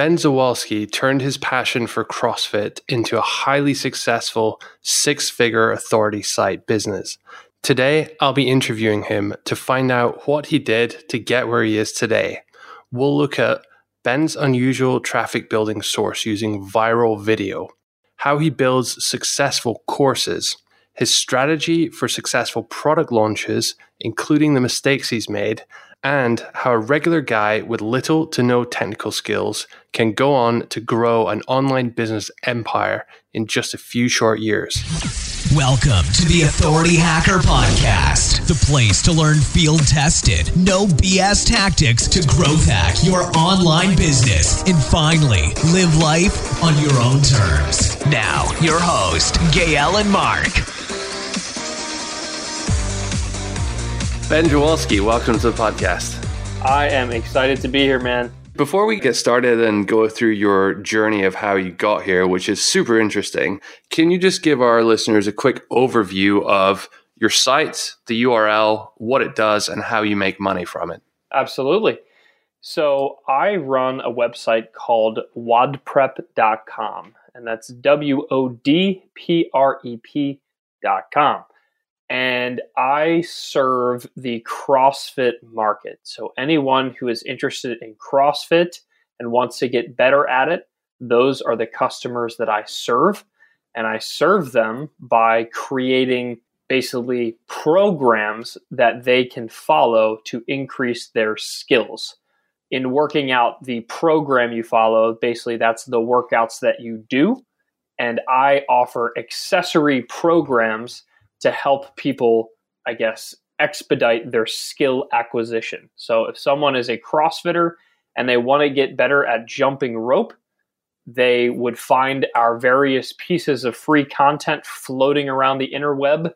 Ben Dziwulski turned his passion for CrossFit into a highly successful six figure authority site business. Today, I'll be interviewing him to find out what he did to get where he is today. We'll look at Ben's unusual traffic building source using viral video, how he builds successful courses, his strategy for successful product launches, including the mistakes he's made, and how a regular guy with little to no technical skills can go on to grow an online business empire in just a few short years. Welcome to the Authority Hacker Podcast, the place to learn field tested, no BS tactics to growth hack your online business and finally live life on your own terms. Now, your host, Gael and Mark. Ben Dziwulski, welcome to the podcast. I am excited to be here, man. Before we get started and go through your journey of how you got here, which is super interesting, can you just give our listeners a quick overview of your site, the URL, what it does, and how you make money from it? Absolutely. So, I run a website called WODPrep.com, and that's W O D P R E P.com and I serve the CrossFit market. So, anyone who is interested in CrossFit and wants to get better at it, those are the customers that I serve. And I serve them by creating basically programs that they can follow to increase their skills. In working out the program you follow, basically, that's the workouts that you do. And I offer accessory programs to help people, I guess, expedite their skill acquisition. So if someone is a CrossFitter and they want to get better at jumping rope, they would find our various pieces of free content floating around the interweb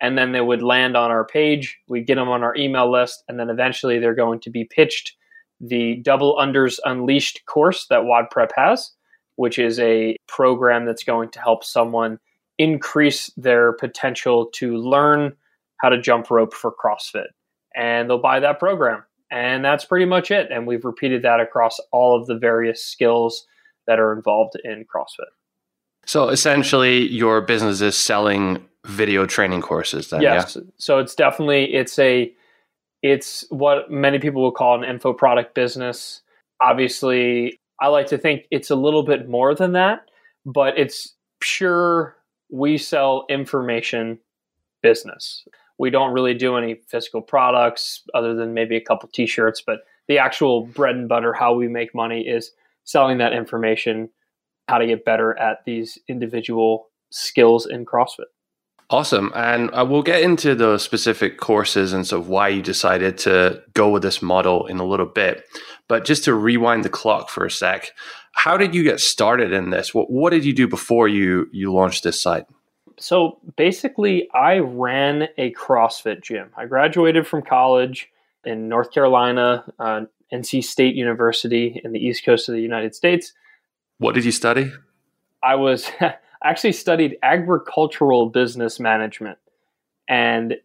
and then they would land on our page. We get them on our email list, and then eventually they're going to be pitched the Double Unders Unleashed course that WOD Prep has, which is a program that's going to help someone increase their potential to learn how to jump rope for CrossFit. And they'll buy that program. And that's pretty much it. And we've repeated that across all of the various skills that are involved in CrossFit. So essentially your business is selling video training courses then, yes. Yeah? So it's definitely it's a it's what many people will call an info product business. Obviously, I like to think it's a little bit more than that, but it's pure we sell information business. We don't really do any physical products other than maybe a couple t shirts, but the actual bread and butter, how we make money, is selling that information, how to get better at these individual skills in CrossFit. Awesome. And uh, we'll get into the specific courses and sort of why you decided to go with this model in a little bit. But just to rewind the clock for a sec, how did you get started in this? What, what did you do before you, you launched this site? So basically, I ran a CrossFit gym. I graduated from college in North Carolina, uh, NC State University in the East Coast of the United States. What did you study? I was actually studied agricultural business management. And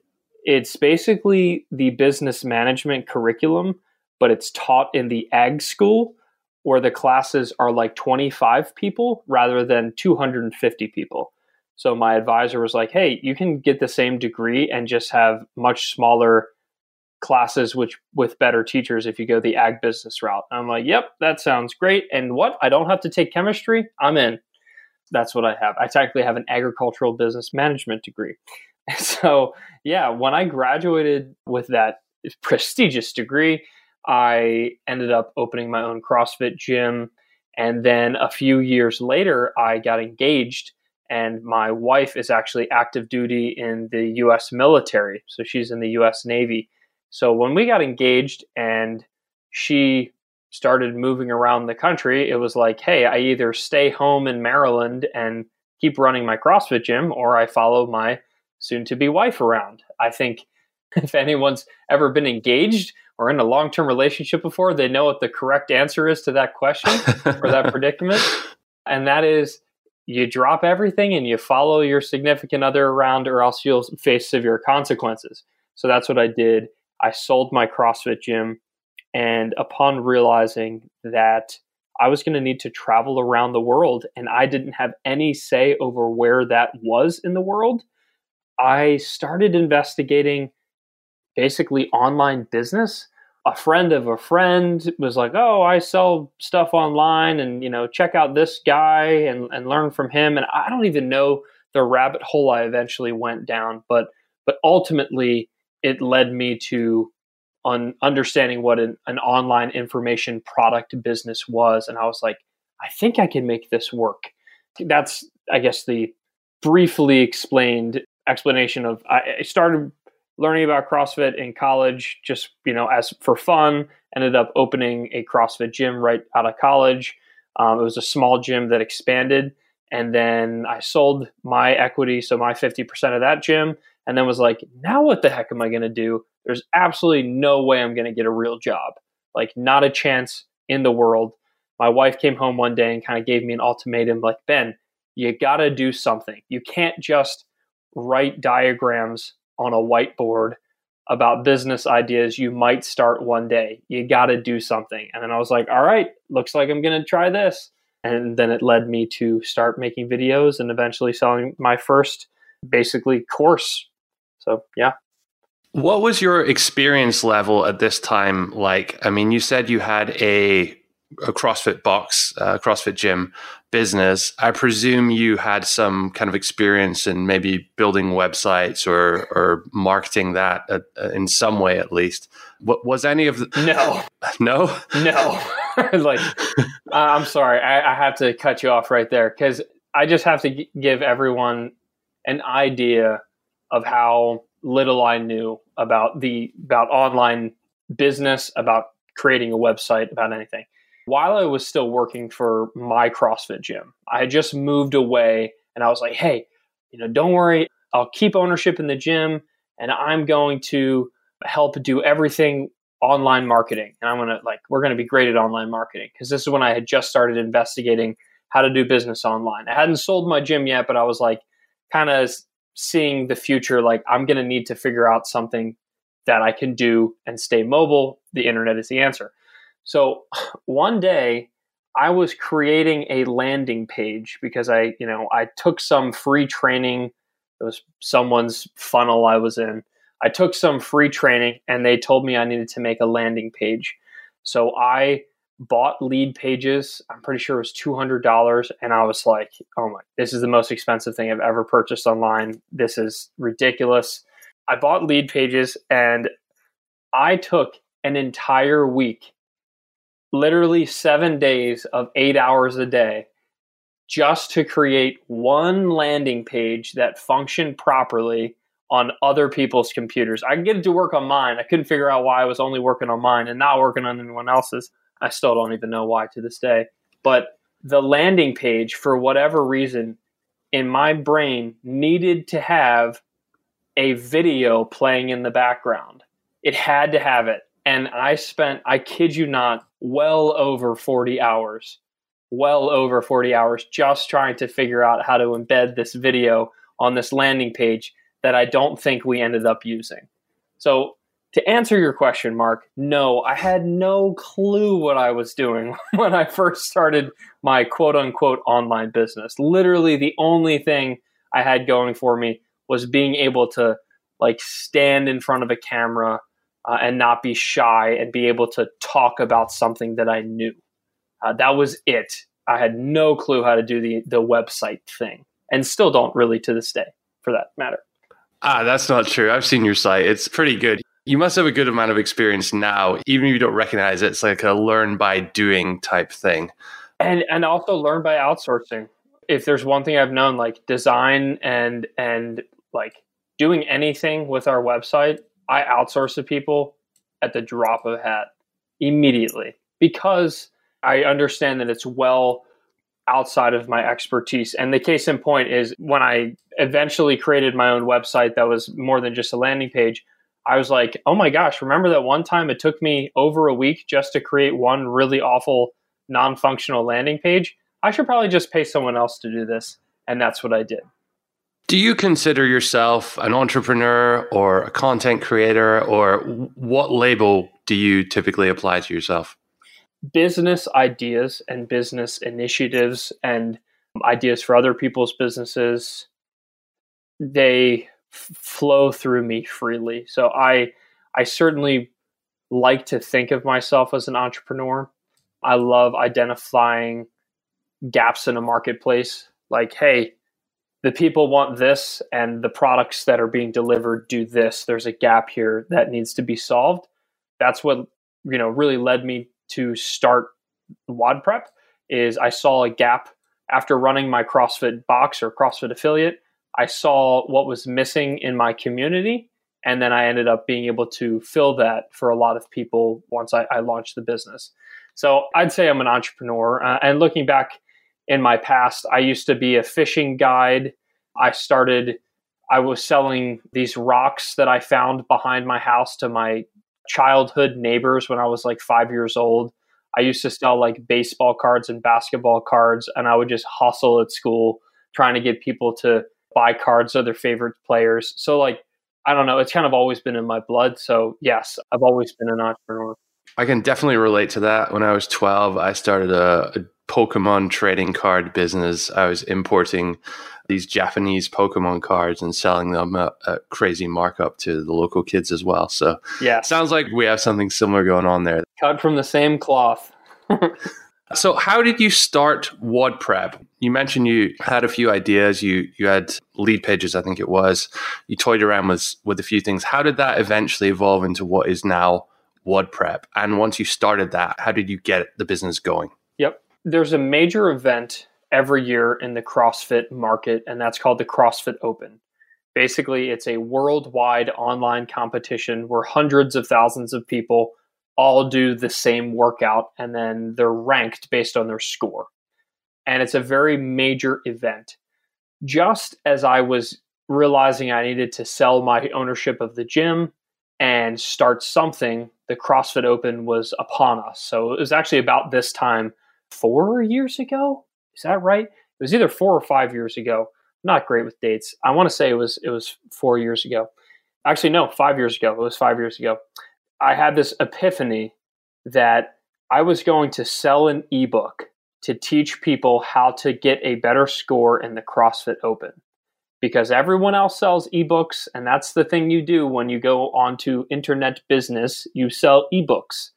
it's basically the business management curriculum, but it's taught in the ag school where the classes are like 25 people rather than 250 people. So my advisor was like, "Hey, you can get the same degree and just have much smaller classes which with better teachers if you go the ag business route." And I'm like, "Yep, that sounds great." And what? I don't have to take chemistry? I'm in. That's what I have. I technically have an agricultural business management degree. So, yeah, when I graduated with that prestigious degree, I ended up opening my own CrossFit gym. And then a few years later, I got engaged, and my wife is actually active duty in the US military. So she's in the US Navy. So when we got engaged and she started moving around the country, it was like, hey, I either stay home in Maryland and keep running my CrossFit gym, or I follow my soon to be wife around. I think if anyone's ever been engaged, or in a long term relationship before, they know what the correct answer is to that question or that predicament. And that is you drop everything and you follow your significant other around, or else you'll face severe consequences. So that's what I did. I sold my CrossFit gym. And upon realizing that I was going to need to travel around the world and I didn't have any say over where that was in the world. I started investigating basically online business. A friend of a friend was like, "Oh, I sell stuff online and, you know, check out this guy and and learn from him." And I don't even know the rabbit hole I eventually went down, but but ultimately it led me to on understanding what an, an online information product business was and i was like i think i can make this work that's i guess the briefly explained explanation of i started learning about crossfit in college just you know as for fun ended up opening a crossfit gym right out of college um, it was a small gym that expanded and then i sold my equity so my 50% of that gym and then was like now what the heck am i going to do there's absolutely no way I'm going to get a real job. Like, not a chance in the world. My wife came home one day and kind of gave me an ultimatum like, Ben, you got to do something. You can't just write diagrams on a whiteboard about business ideas you might start one day. You got to do something. And then I was like, all right, looks like I'm going to try this. And then it led me to start making videos and eventually selling my first basically course. So, yeah. What was your experience level at this time like? I mean, you said you had a, a CrossFit box, uh, CrossFit gym business. I presume you had some kind of experience in maybe building websites or or marketing that at, uh, in some way at least. What was any of the- no, no, no? like, uh, I'm sorry, I, I have to cut you off right there because I just have to g- give everyone an idea of how little I knew about the about online business, about creating a website, about anything. While I was still working for my CrossFit gym, I had just moved away and I was like, hey, you know, don't worry, I'll keep ownership in the gym and I'm going to help do everything online marketing. And I'm going to like, we're going to be great at online marketing because this is when I had just started investigating how to do business online. I hadn't sold my gym yet, but I was like, kind of seeing the future like i'm going to need to figure out something that i can do and stay mobile the internet is the answer so one day i was creating a landing page because i you know i took some free training it was someone's funnel i was in i took some free training and they told me i needed to make a landing page so i bought Leadpages. I'm pretty sure it was $200. And I was like, oh my, this is the most expensive thing I've ever purchased online. This is ridiculous. I bought Leadpages and I took an entire week, literally seven days of eight hours a day, just to create one landing page that functioned properly on other people's computers. I could get it to work on mine. I couldn't figure out why I was only working on mine and not working on anyone else's. I still don't even know why to this day. But the landing page, for whatever reason, in my brain needed to have a video playing in the background. It had to have it. And I spent, I kid you not, well over 40 hours, well over 40 hours just trying to figure out how to embed this video on this landing page that I don't think we ended up using. So to answer your question, Mark, no, I had no clue what I was doing when I first started my quote unquote online business. Literally, the only thing I had going for me was being able to like stand in front of a camera uh, and not be shy and be able to talk about something that I knew. Uh, that was it. I had no clue how to do the the website thing, and still don't really to this day, for that matter. Ah, that's not true. I've seen your site. It's pretty good. You must have a good amount of experience now, even if you don't recognize it. It's like a learn by doing type thing. And and also learn by outsourcing. If there's one thing I've known, like design and and like doing anything with our website, I outsource to people at the drop of a hat immediately because I understand that it's well outside of my expertise. And the case in point is when I eventually created my own website that was more than just a landing page, I was like, oh my gosh, remember that one time it took me over a week just to create one really awful non functional landing page? I should probably just pay someone else to do this. And that's what I did. Do you consider yourself an entrepreneur or a content creator, or what label do you typically apply to yourself? business ideas and business initiatives and ideas for other people's businesses they f- flow through me freely so i i certainly like to think of myself as an entrepreneur i love identifying gaps in a marketplace like hey the people want this and the products that are being delivered do this there's a gap here that needs to be solved that's what you know really led me to start WOD Prep is I saw a gap after running my CrossFit box or CrossFit affiliate. I saw what was missing in my community, and then I ended up being able to fill that for a lot of people once I, I launched the business. So I'd say I'm an entrepreneur. Uh, and looking back in my past, I used to be a fishing guide. I started, I was selling these rocks that I found behind my house to my childhood neighbors when I was like five years old. I used to sell like baseball cards and basketball cards, and I would just hustle at school trying to get people to buy cards of their favorite players. So, like, I don't know, it's kind of always been in my blood. So, yes, I've always been an entrepreneur. I can definitely relate to that. When I was 12, I started a, a Pokemon trading card business. I was importing these Japanese Pokemon cards and selling them at a crazy markup to the local kids as well. So, yeah, sounds like we have something similar going on there. Cut from the same cloth. so, how did you start WOD Prep? You mentioned you had a few ideas. You you had Leadpages, I think it was. You toyed around with with a few things. How did that eventually evolve into what is now WOD Prep? And once you started that, how did you get the business going? There's a major event every year in the CrossFit market, and that's called the CrossFit Open. Basically, it's a worldwide online competition where hundreds of thousands of people all do the same workout and then they're ranked based on their score. And it's a very major event. Just as I was realizing I needed to sell my ownership of the gym and start something, the CrossFit Open was upon us. So it was actually about this time four years ago, is that right? It was either four or five years ago. not great with dates. I want to say it was it was four years ago. Actually, no, five years ago. It was five years ago. I had this epiphany that I was going to sell an ebook to teach people how to get a better score in the CrossFit Open. Because everyone else sells ebooks, and that's the thing you do when you go onto internet business, you sell ebooks.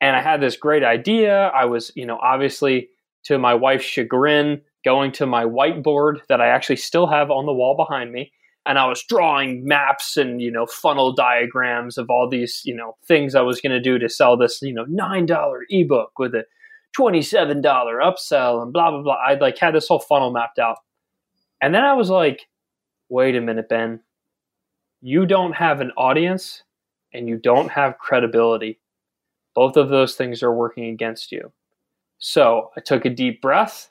And I had this great idea. I was, you know, obviously to my wife's chagrin, going to my whiteboard that I actually still have on the wall behind me. And I was drawing maps and, you know, funnel diagrams of all these, you know, things I was going to do to sell this, you know, $9 ebook with a $27 upsell and blah, blah, blah. I'd like had this whole funnel mapped out. And then I was like, wait a minute, Ben. You don't have an audience and you don't have credibility. Both of those things are working against you. So I took a deep breath.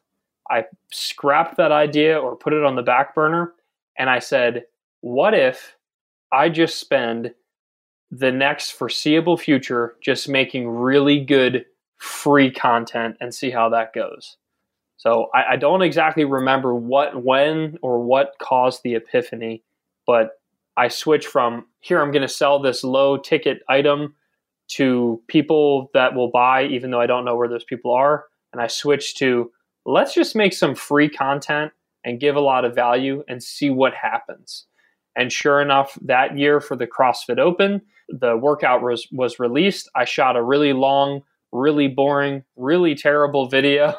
I scrapped that idea or put it on the back burner. And I said, what if I just spend the next foreseeable future just making really good free content and see how that goes? So I, I don't exactly remember what, when, or what caused the epiphany, but I switched from here, I'm going to sell this low ticket item to people that will buy, even though I don't know where those people are. And I switched to let's just make some free content and give a lot of value and see what happens. And sure enough, that year for the CrossFit Open, the workout was, was released. I shot a really long, really boring, really terrible video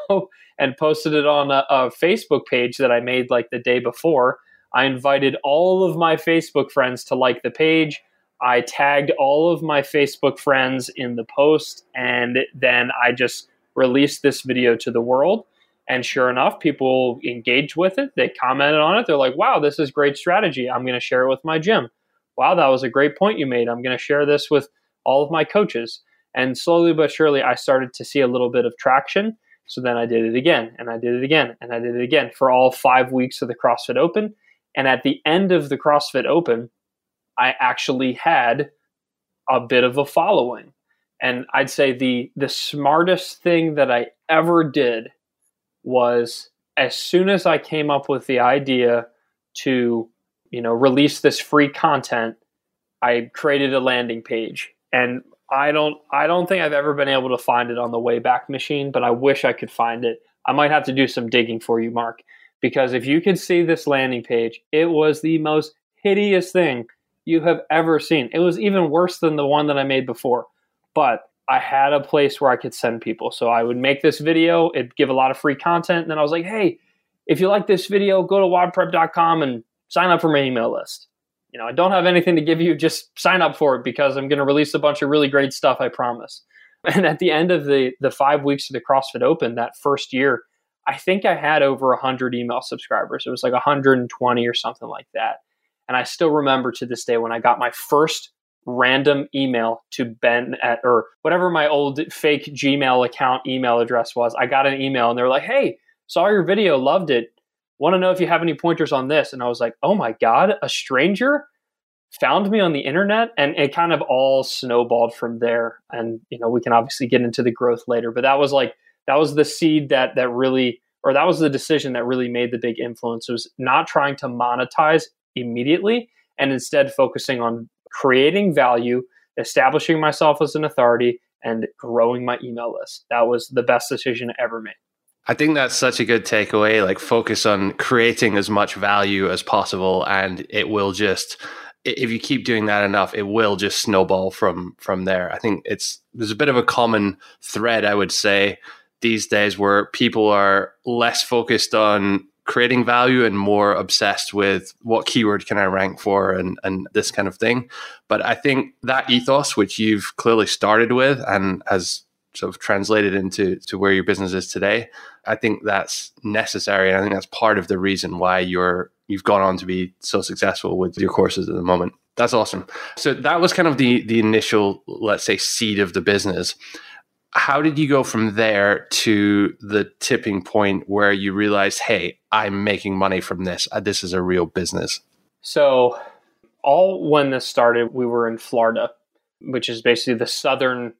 and posted it on a, a Facebook page that I made like the day before. I invited all of my Facebook friends to like the page. I tagged all of my Facebook friends in the post, and then I just released this video to the world. And sure enough, people engaged with it. They commented on it. They're like, wow, this is great strategy. I'm going to share it with my gym. Wow, that was a great point you made. I'm going to share this with all of my coaches. And slowly but surely, I started to see a little bit of traction. So then I did it again, and I did it again, and I did it again for all five weeks of the CrossFit Open. And at the end of the CrossFit Open, I actually had a bit of a following. And I'd say the the smartest thing that I ever did was as soon as I came up with the idea to, you know, release this free content, I created a landing page. And I don't I don't think I've ever been able to find it on the Wayback Machine, but I wish I could find it. I might have to do some digging for you, Mark, because if you could see this landing page, it was the most hideous thing you have ever seen. It was even worse than the one that I made before. But I had a place where I could send people. So I would make this video, it'd give a lot of free content, and then I was like, "Hey, if you like this video, go to WODPrep.com and sign up for my email list." you know, I don't have anything to give you. Just sign up for it because I'm going to release a bunch of really great stuff. I promise. And at the end of the the five weeks of the CrossFit Open that first year, I think I had over 100 email subscribers. It was like 120 or something like that. And I still remember to this day when I got my first random email to Ben at or whatever my old fake Gmail account email address was. I got an email and they were like, "Hey, saw your video, loved it want to know if you have any pointers on this. And I was like, oh my God, a stranger found me on the internet. And it kind of all snowballed from there. And, you know, we can obviously get into the growth later, but that was like, that was the seed that, that really, or that was the decision that really made the big influence. Was not trying to monetize immediately and instead focusing on creating value, establishing myself as an authority, and growing my email list. That was the best decision I ever made. I think that's such a good takeaway. Like, focus on creating as much value as possible, and it will just if you keep doing that enough, it will just snowball from from there. I think it's there's a bit of a common thread, I would say, these days where people are less focused on creating value and more obsessed with what keyword can I rank for and and this kind of thing. But I think that ethos, which you've clearly started with and has sort of translated into to where your business is today, I think that's necessary, and I think that's part of the reason why you're you've gone on to be so successful with your courses at the moment. That's awesome. So that was kind of the the initial, let's say, seed of the business. How did you go from there to the tipping point where you realized, hey, I'm making money from this. Uh, this is a real business. So, all when this started, we were in Florida, which is basically the southern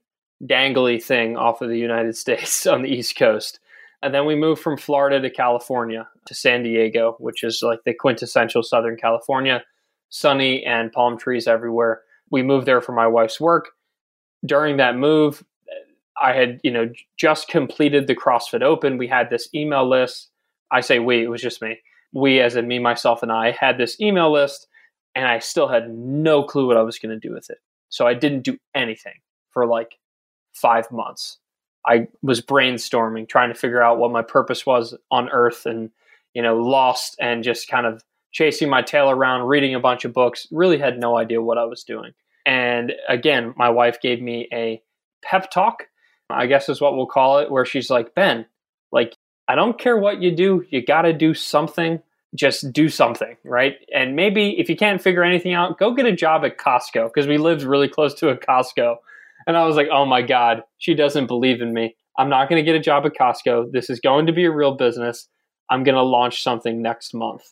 dangly thing off of the United States on the East Coast. And then we moved from Florida to California to San Diego, which is like the quintessential Southern California, sunny and palm trees everywhere. We moved there for my wife's work. During that move, I had, you know, just completed the CrossFit Open. We had this email list. I say we, it was just me. We, as in me, myself, and I, had this email list, and I still had no clue what I was going to do with it. So I didn't do anything for like five months. I was brainstorming, trying to figure out what my purpose was on Earth, and you know, lost and just kind of chasing my tail around, reading a bunch of books. Really had no idea what I was doing. And again, my wife gave me a pep talk, I guess is what we'll call it, where she's like, Ben, like, I don't care what you do, you got to do something. Just do something, right? And maybe if you can't figure anything out, go get a job at Costco because we lived really close to a Costco. And I was like, oh my God, she doesn't believe in me. I'm not going to get a job at Costco. This is going to be a real business. I'm going to launch something next month.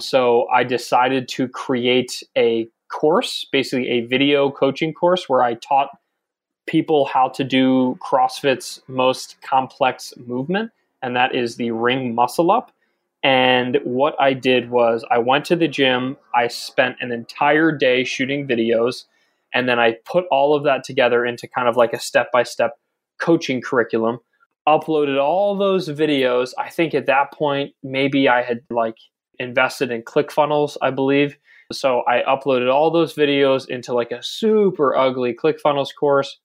So I decided to create a course, basically a video coaching course where I taught people how to do CrossFit's most complex movement, and that is the ring muscle up. And what I did was I went to the gym, I spent an entire day shooting videos and then I put all of that together into kind of like a step by step coaching curriculum. Uploaded all those videos. I think at that point, maybe I had like invested in ClickFunnels, I believe. So I uploaded all those videos into like a super ugly ClickFunnels course.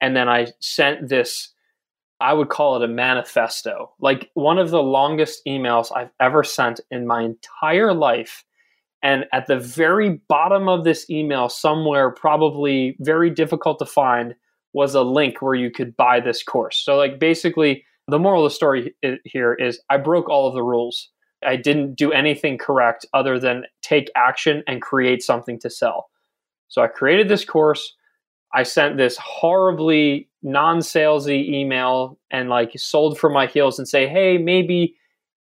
And then I sent this, I would call it a manifesto, like one of the longest emails I've ever sent in my entire life and at the very bottom of this email, somewhere probably very difficult to find, was a link where you could buy this course. So, like, basically, the moral of the story here is I broke all of the rules. I didn't do anything correct other than take action and create something to sell. So, I created this course. I sent this horribly non salesy email and like sold for my heels and say, hey, maybe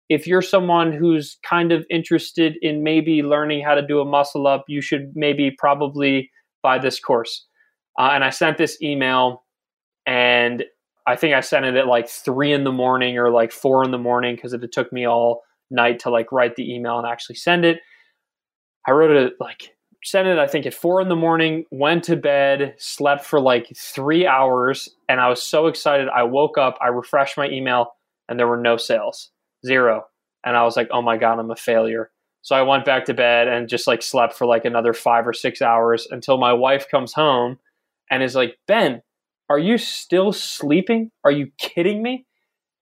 if you're someone who's kind of interested in maybe learning how to do a muscle up, you should maybe probably buy this course. Uh, and I sent this email, and I think I sent it at like three in the morning or like four in the morning because it took me all night to like write the email and actually send it. I wrote it like sent it, I think, at four in the morning, went to bed, slept for like three hours, and I was so excited. I woke up, I refreshed my email, and there were no sales, zero. And I was like, oh my God, I'm a failure. So I went back to bed and just like slept for like another five or six hours until my wife comes home and is like, Ben, are you still sleeping? Are you kidding me?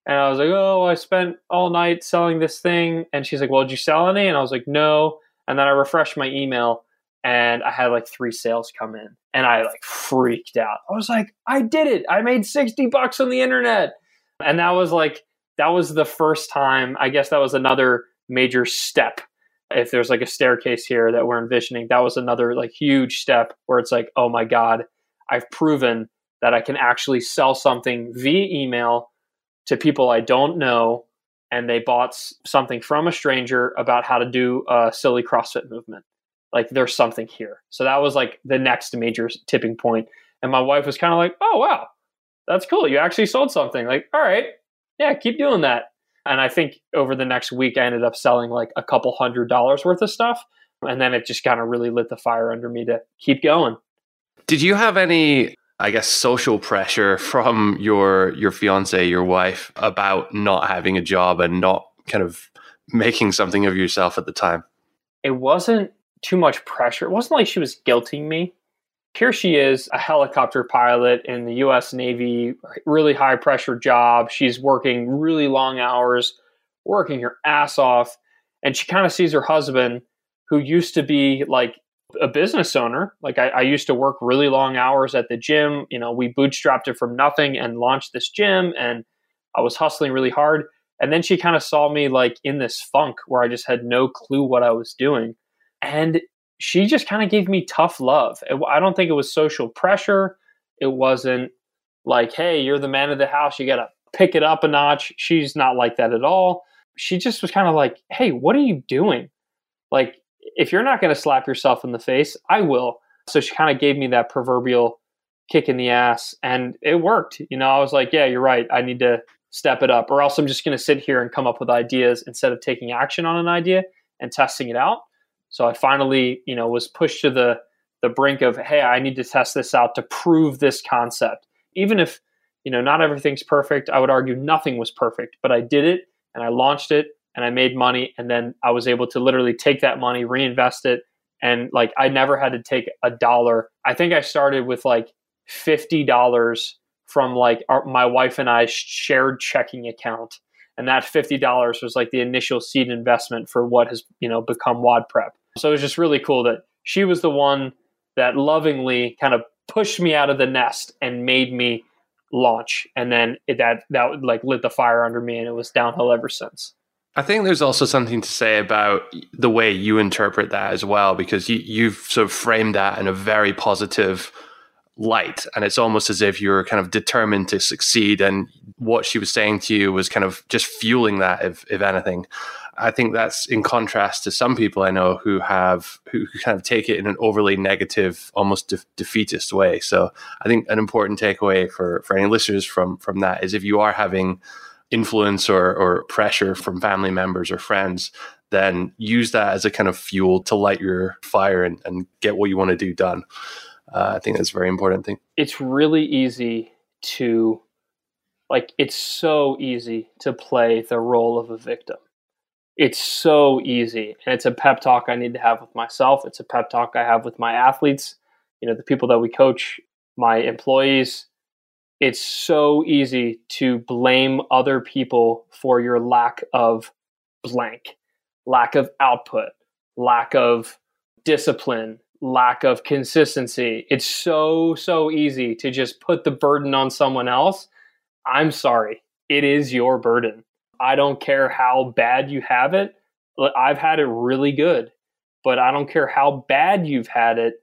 And I was like, oh, I spent all night selling this thing. And she's like, well, did you sell any? And I was like, no. And then I refreshed my email and I had like three sales come in and I like freaked out. I was like, I did it. I made 60 bucks on the internet. And that was like, that was the first time, I guess that was another major step. If there's like a staircase here that we're envisioning, that was another like huge step where it's like, oh my God, I've proven that I can actually sell something via email to people I don't know and they bought something from a stranger about how to do a silly CrossFit movement. Like there's something here. So that was like the next major tipping point. And my wife was kind of like, oh, wow, that's cool. You actually sold something. Like, all right, yeah, keep doing that. And I think over the next week, I ended up selling like a couple hundred dollars worth of stuff. And then it just kind of really lit the fire under me to keep going. Did you have any I guess social pressure from your your fiance, your wife, about not having a job and not kind of making something of yourself at the time? It wasn't too much pressure. It wasn't like she was guilting me. Here she is, a helicopter pilot in the US Navy, really high pressure job. She's working really long hours, working her ass off. And she kind of sees her husband, who used to be like a business owner. Like I, I, used to work really long hours at the gym. You know, we bootstrapped it from nothing and launched this gym, and I was hustling really hard. And then she kind of saw me like in this funk where I just had no clue what I was doing, and she just kind of gave me tough love. I don't think it was social pressure. It wasn't like, "Hey, you're the man of the house. You got to pick it up a notch." She's not like that at all. She just was kind of like, "Hey, what are you doing?" Like if you're not going to slap yourself in the face, I will. So she kind of gave me that proverbial kick in the ass and it worked. You know, I was like, yeah, you're right. I need to step it up or else I'm just going to sit here and come up with ideas instead of taking action on an idea and testing it out. So I finally, you know, was pushed to the the brink of, hey, I need to test this out to prove this concept. Even if, you know, not everything's perfect, I would argue nothing was perfect, but I did it and I launched it and I made money and then I was able to literally take that money, reinvest it and like I never had to take a dollar. I think I started with like $50 from like our, my wife and I shared checking account and that $50 was like the initial seed investment for what has, you know, become WOD Prep. So it was just really cool that she was the one that lovingly kind of pushed me out of the nest and made me launch and then it, that that like lit the fire under me and it was downhill ever since I think there's also something to say about the way you interpret that as well, because you, you've sort of framed that in a very positive light. And it's almost as if you're kind of determined to succeed. And what she was saying to you was kind of just fueling that, if, if anything. I think that's in contrast to some people I know who have who kind of take it in an overly negative, almost de- defeatist way. So I think an important takeaway for for any listeners from from that is if you are having influence or, or pressure from family members or friends, then use that as a kind of fuel to light your fire and, and get what you want to do done. Uh, I think that's a very important thing. It's really easy to, like, it's so easy to play the role of a victim. It's so easy. And it's a pep talk I need to have with myself. It's a pep talk I have with my athletes, you know, the people that we coach, my employees, it's so easy to blame other people for your lack of blank, lack of output, lack of discipline, lack of consistency. It's so, so easy to just put the burden on someone else. I'm sorry, it is your burden. I don't care how bad you have it. I've had it really good, but I don't care how bad you've had it.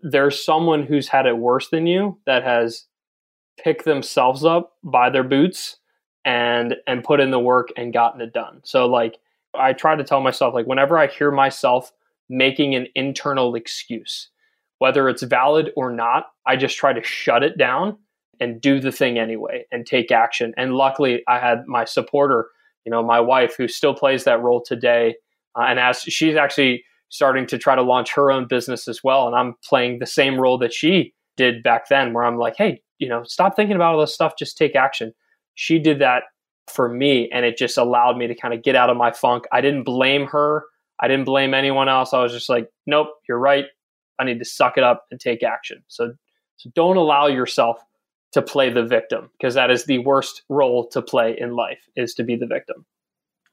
There's someone who's had it worse than you that has picked themselves up by their boots and and put in the work and gotten it done. So like I try to tell myself like whenever I hear myself making an internal excuse, whether it's valid or not, I just try to shut it down and do the thing anyway and take action. And luckily I had my supporter, you know, my wife who still plays that role today uh, and as she's actually starting to try to launch her own business as well. And I'm playing the same role that she did back then, where I'm like, hey, you know, stop thinking about all this stuff, just take action. She did that for me, and it just allowed me to kind of get out of my funk. I didn't blame her. I didn't blame anyone else. I was just like, nope, you're right. I need to suck it up and take action. So, so don't allow yourself to play the victim because that is the worst role to play in life is to be the victim.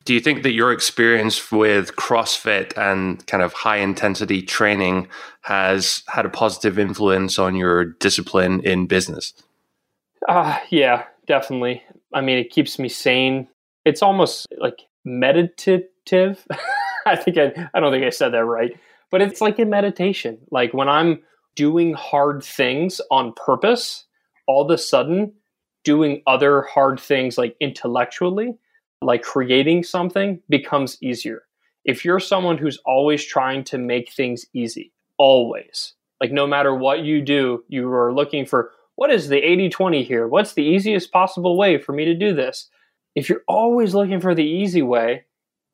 Do you think that your experience with CrossFit and kind of high intensity training has had a positive influence on your discipline in business? Uh, yeah, definitely. I mean, it keeps me sane. It's almost like meditative. I think I, I don't think I said that right, but it's like a meditation. Like when I'm doing hard things on purpose, all of a sudden doing other hard things like intellectually, like creating something becomes easier. If you're someone who's always trying to make things easy, always, like no matter what you do, you are looking for what is the 80 20 here? What's the easiest possible way for me to do this? If you're always looking for the easy way,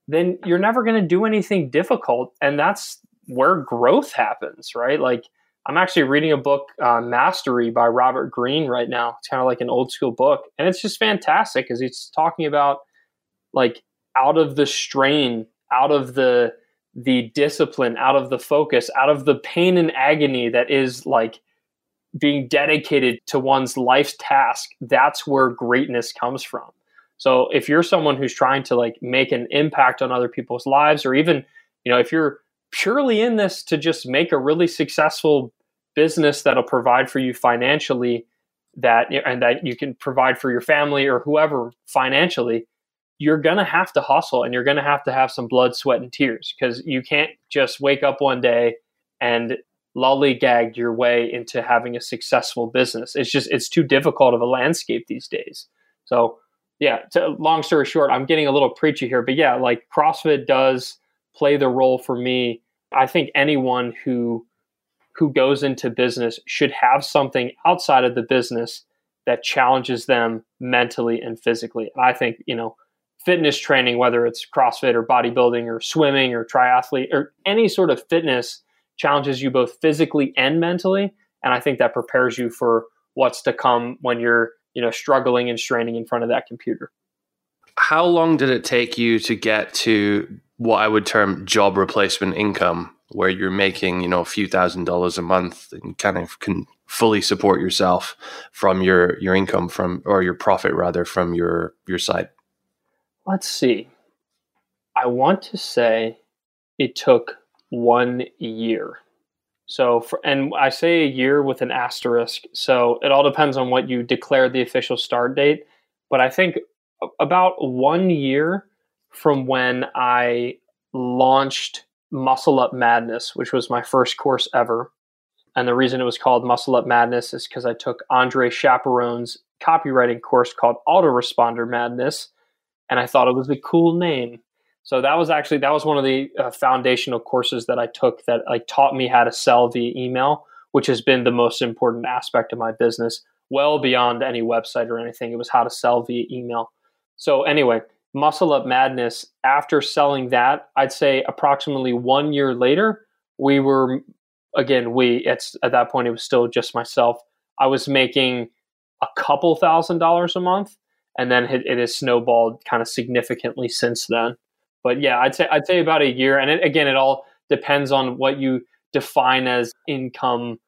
then you're never going to do anything difficult. And that's where growth happens, right? Like, I'm actually reading a book, uh, Mastery by Robert Greene, right now. It's kind of like an old school book. And it's just fantastic because he's talking about like out of the strain, out of the the discipline, out of the focus, out of the pain and agony that is like being dedicated to one's life's task, that's where greatness comes from. So if you're someone who's trying to like make an impact on other people's lives or even, you know, if you're purely in this to just make a really successful business that'll provide for you financially that and that you can provide for your family or whoever financially, you're going to have to hustle and you're going to have to have some blood, sweat and tears because you can't just wake up one day and lollygagged your way into having a successful business. It's just it's too difficult of a landscape these days. So yeah, to, long story short, I'm getting a little preachy here, but yeah, like CrossFit does play the role for me. I think anyone who who goes into business should have something outside of the business that challenges them mentally and physically. And I think, you know, fitness training, whether it's CrossFit or bodybuilding or swimming or triathlete or any sort of fitness challenges you both physically and mentally. And I think that prepares you for what's to come when you're, you know, struggling and straining in front of that computer. How long did it take you to get to what I would term job replacement income, where you're making, you know, a few thousand dollars a month and kind of can fully support yourself from your your income from or your profit rather from your your site? Let's see. I want to say it took one year. So, for, and I say a year with an asterisk. So it all depends on what you declare the official start date. But I think about one year from when I launched Muscle Up Madness, which was my first course ever. And the reason it was called Muscle Up Madness is because I took Andre Chaperon's copywriting course called Autoresponder Madness, and I thought it was a cool name. So that was actually that was one of the uh, foundational courses that I took that like taught me how to sell via email, which has been the most important aspect of my business, well beyond any website or anything. It was how to sell via email. So anyway, Muscle Up Madness. After selling that, I'd say approximately one year later, we were again we it's at that point it was still just myself. I was making a couple thousand dollars a month, and then it, it has snowballed kind of significantly since then. But yeah, I'd say I'd say about a year. And it, again, it all depends on what you define as income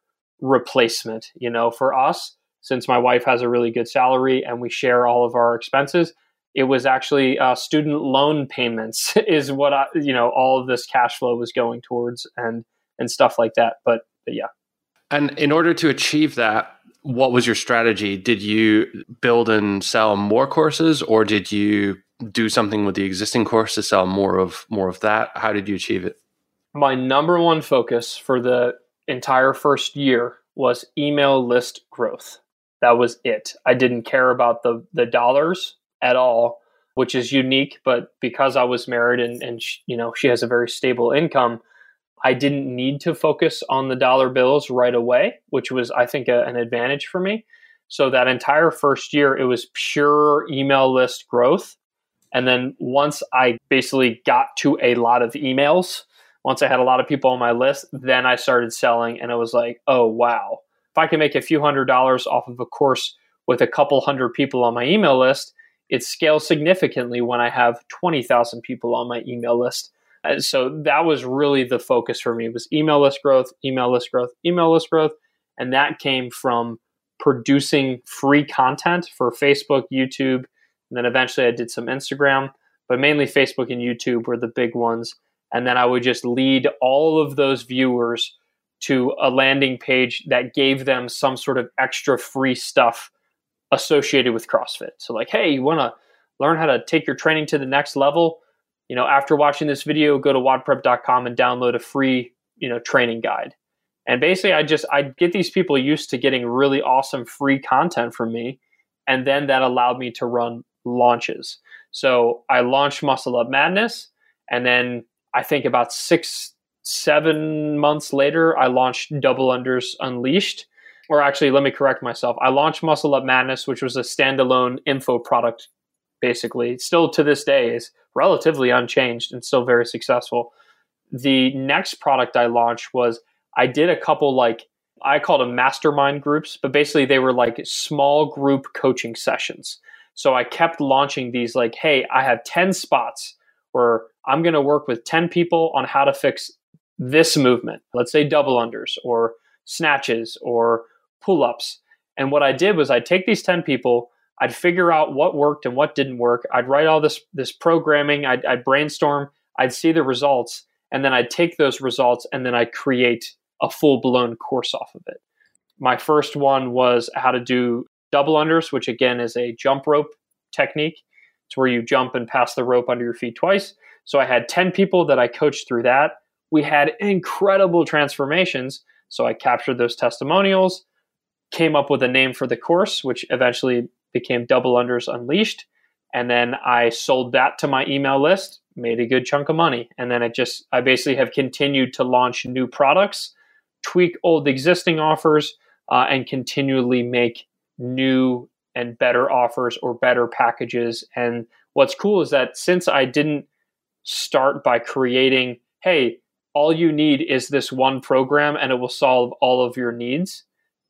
replacement. You know, for us, since my wife has a really good salary and we share all of our expenses, it was actually uh, student loan payments is what I, you know, all of this cash flow was going towards and and stuff like that. But, but yeah. And in order to achieve that, what was your strategy? Did you build and sell more courses, or did you do something with the existing course to sell more of more of that? How did you achieve it? My number one focus for the entire first year was email list growth. That was it. I didn't care about the the dollars at all, which is unique. But because I was married and and she, you know she has a very stable income, I didn't need to focus on the dollar bills right away, which was I think a, an advantage for me. So that entire first year, it was pure email list growth and then once I basically got to a lot of emails, once I had a lot of people on my list, then I started selling and it was like, oh, wow. If I can make a few hundred dollars off of a course with a couple hundred people on my email list, it scales significantly when I have 20,000 people on my email list. And so that was really the focus for me was email list growth, email list growth, email list growth. And that came from producing free content for Facebook, YouTube, and then eventually I did some Instagram, but mainly Facebook and YouTube were the big ones. And then I would just lead all of those viewers to a landing page that gave them some sort of extra free stuff associated with CrossFit. So, like, hey, you want to learn how to take your training to the next level? You know, after watching this video, go to wodprep.com and download a free, you know, training guide. And basically, I just I get these people used to getting really awesome free content from me, and then that allowed me to run launches. So I launched Muscle Up Madness, and then I think about six, seven months later, I launched Double Unders Unleashed. Or actually, let me correct myself. I launched Muscle Up Madness, which was a standalone info product, basically. Still to this day is relatively unchanged and still very successful. The next product I launched was I did a couple like I called them mastermind groups, but basically they were like small group coaching sessions. So I kept launching these like, hey, I have 10 spots where I'm going to work with 10 people on how to fix this movement. Let's say double unders or snatches or pull ups. And what I did was I'd take these 10 people, I'd figure out what worked and what didn't work. I'd write all this, this programming, I'd, I'd brainstorm, I'd see the results, and then I'd take those results and then I'd create a full blown course off of it. My first one was how to do double unders, which again is a jump rope technique. It's where you jump and pass the rope under your feet twice. So I had 10 people that I coached through that. We had incredible transformations. So I captured those testimonials, came up with a name for the course, which eventually became Double Unders Unleashed. And then I sold that to my email list, made a good chunk of money. And then it just, I basically have continued to launch new products, tweak old existing offers, uh, and continually make new and better offers or better packages. And what's cool is that since I didn't start by creating, hey, all you need is this one program and it will solve all of your needs,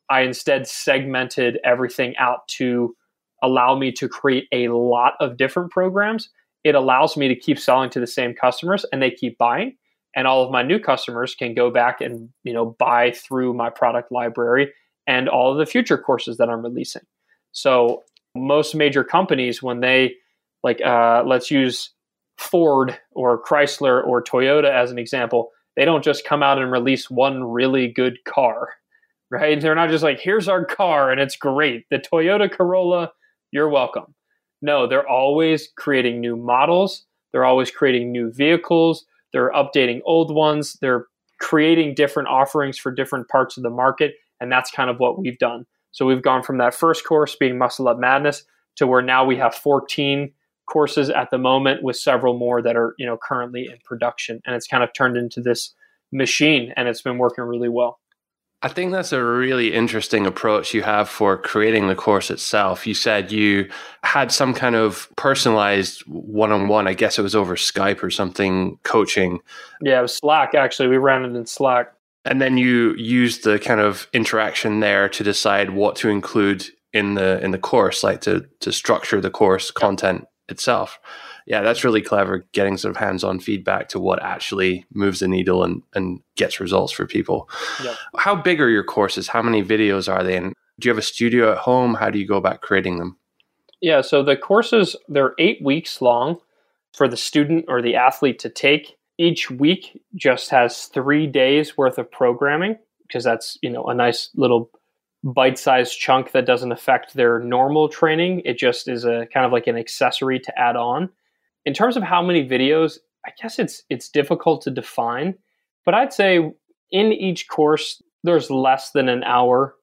I instead segmented everything out to allow me to create a lot of different programs. It allows me to keep selling to the same customers and they keep buying. And all of my new customers can go back and you know buy through my product library and all of the future courses that I'm releasing. So most major companies, when they like, uh, let's use Ford or Chrysler or Toyota as an example, they don't just come out and release one really good car, right? They're not just like, here's our car and it's great. The Toyota Corolla, you're welcome. No, they're always creating new models. They're always creating new vehicles. They're updating old ones. They're creating different offerings for different parts of the market. And that's kind of what we've done. So we've gone from that first course being Muscle Up Madness to where now we have 14 courses at the moment with several more that are, you know, currently in production. And it's kind of turned into this machine and it's been working really well. I think that's a really interesting approach you have for creating the course itself. You said you had some kind of personalized one on one, I guess it was over Skype or something, coaching. Yeah, it was Slack actually. We ran it in Slack. And then you used the kind of interaction there to decide what to include in the in the course, like to to structure the course content itself. Yeah, that's really clever. Getting sort of hands-on feedback to what actually moves the needle and and gets results for people. Yep. How big are your courses? How many videos are they? And do you have a studio at home? How do you go about creating them? Yeah, so the courses they're eight weeks long for the student or the athlete to take each week just has three days worth of programming because that's you know a nice little bite-sized chunk that doesn't affect their normal training it just is a kind of like an accessory to add on in terms of how many videos i guess it's it's difficult to define but i'd say in each course there's less than an hour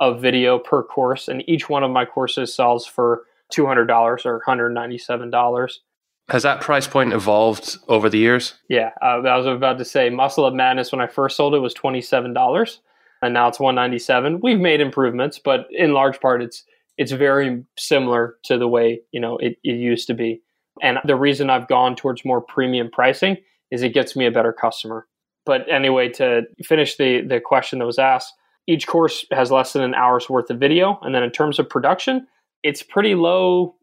of video per course and each one of my courses sells for $200 or $197 has that price point evolved over the years? Yeah, uh, I was about to say Muscle Up Madness when I first sold it was twenty seven dollars, and now it's one ninety seven. We've made improvements, but in large part, it's it's very similar to the way you know it, it used to be. And the reason I've gone towards more premium pricing is it gets me a better customer. But anyway, to finish the the question that was asked, each course has less than an hour's worth of video, and then in terms of production, it's pretty low.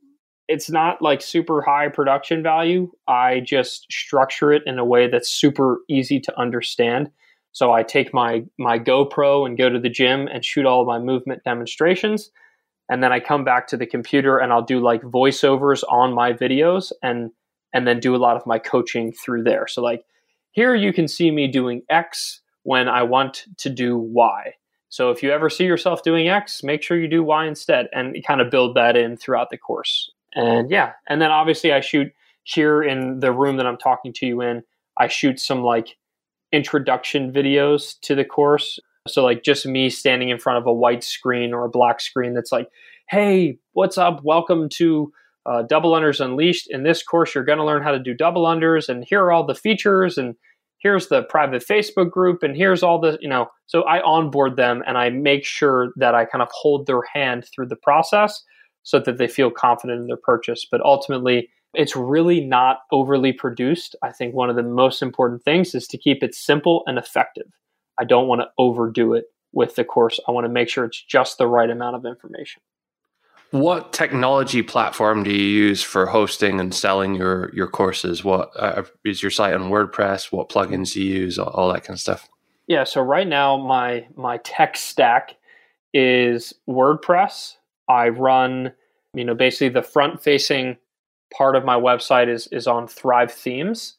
It's not like super high production value. I just structure it in a way that's super easy to understand. So I take my my GoPro and go to the gym and shoot all of my movement demonstrations and then I come back to the computer and I'll do like voiceovers on my videos and and then do a lot of my coaching through there. So like here you can see me doing X when I want to do Y. So if you ever see yourself doing X, make sure you do Y instead and kind of build that in throughout the course. And yeah, and then obviously I shoot here in the room that I'm talking to you in, I shoot some like introduction videos to the course so like just me standing in front of a white screen or a black screen that's like, hey, what's up? Welcome to uh, Double Unders Unleashed. In this course, you're going to learn how to do double unders, and here are all the features, and here's the private Facebook group, and here's all the, you know. So I onboard them and I make sure that I kind of hold their hand through the process so that they feel confident in their purchase. But ultimately, it's really not overly produced. I think one of the most important things is to keep it simple and effective. I don't want to overdo it with the course. I want to make sure it's just the right amount of information. What technology platform do you use for hosting and selling your your courses? What uh, is your site on WordPress? What plugins do you use? All, all that kind of stuff. Yeah, so right now my my tech stack is WordPress. I run, you know, basically the front facing part of my website is is on Thrive Themes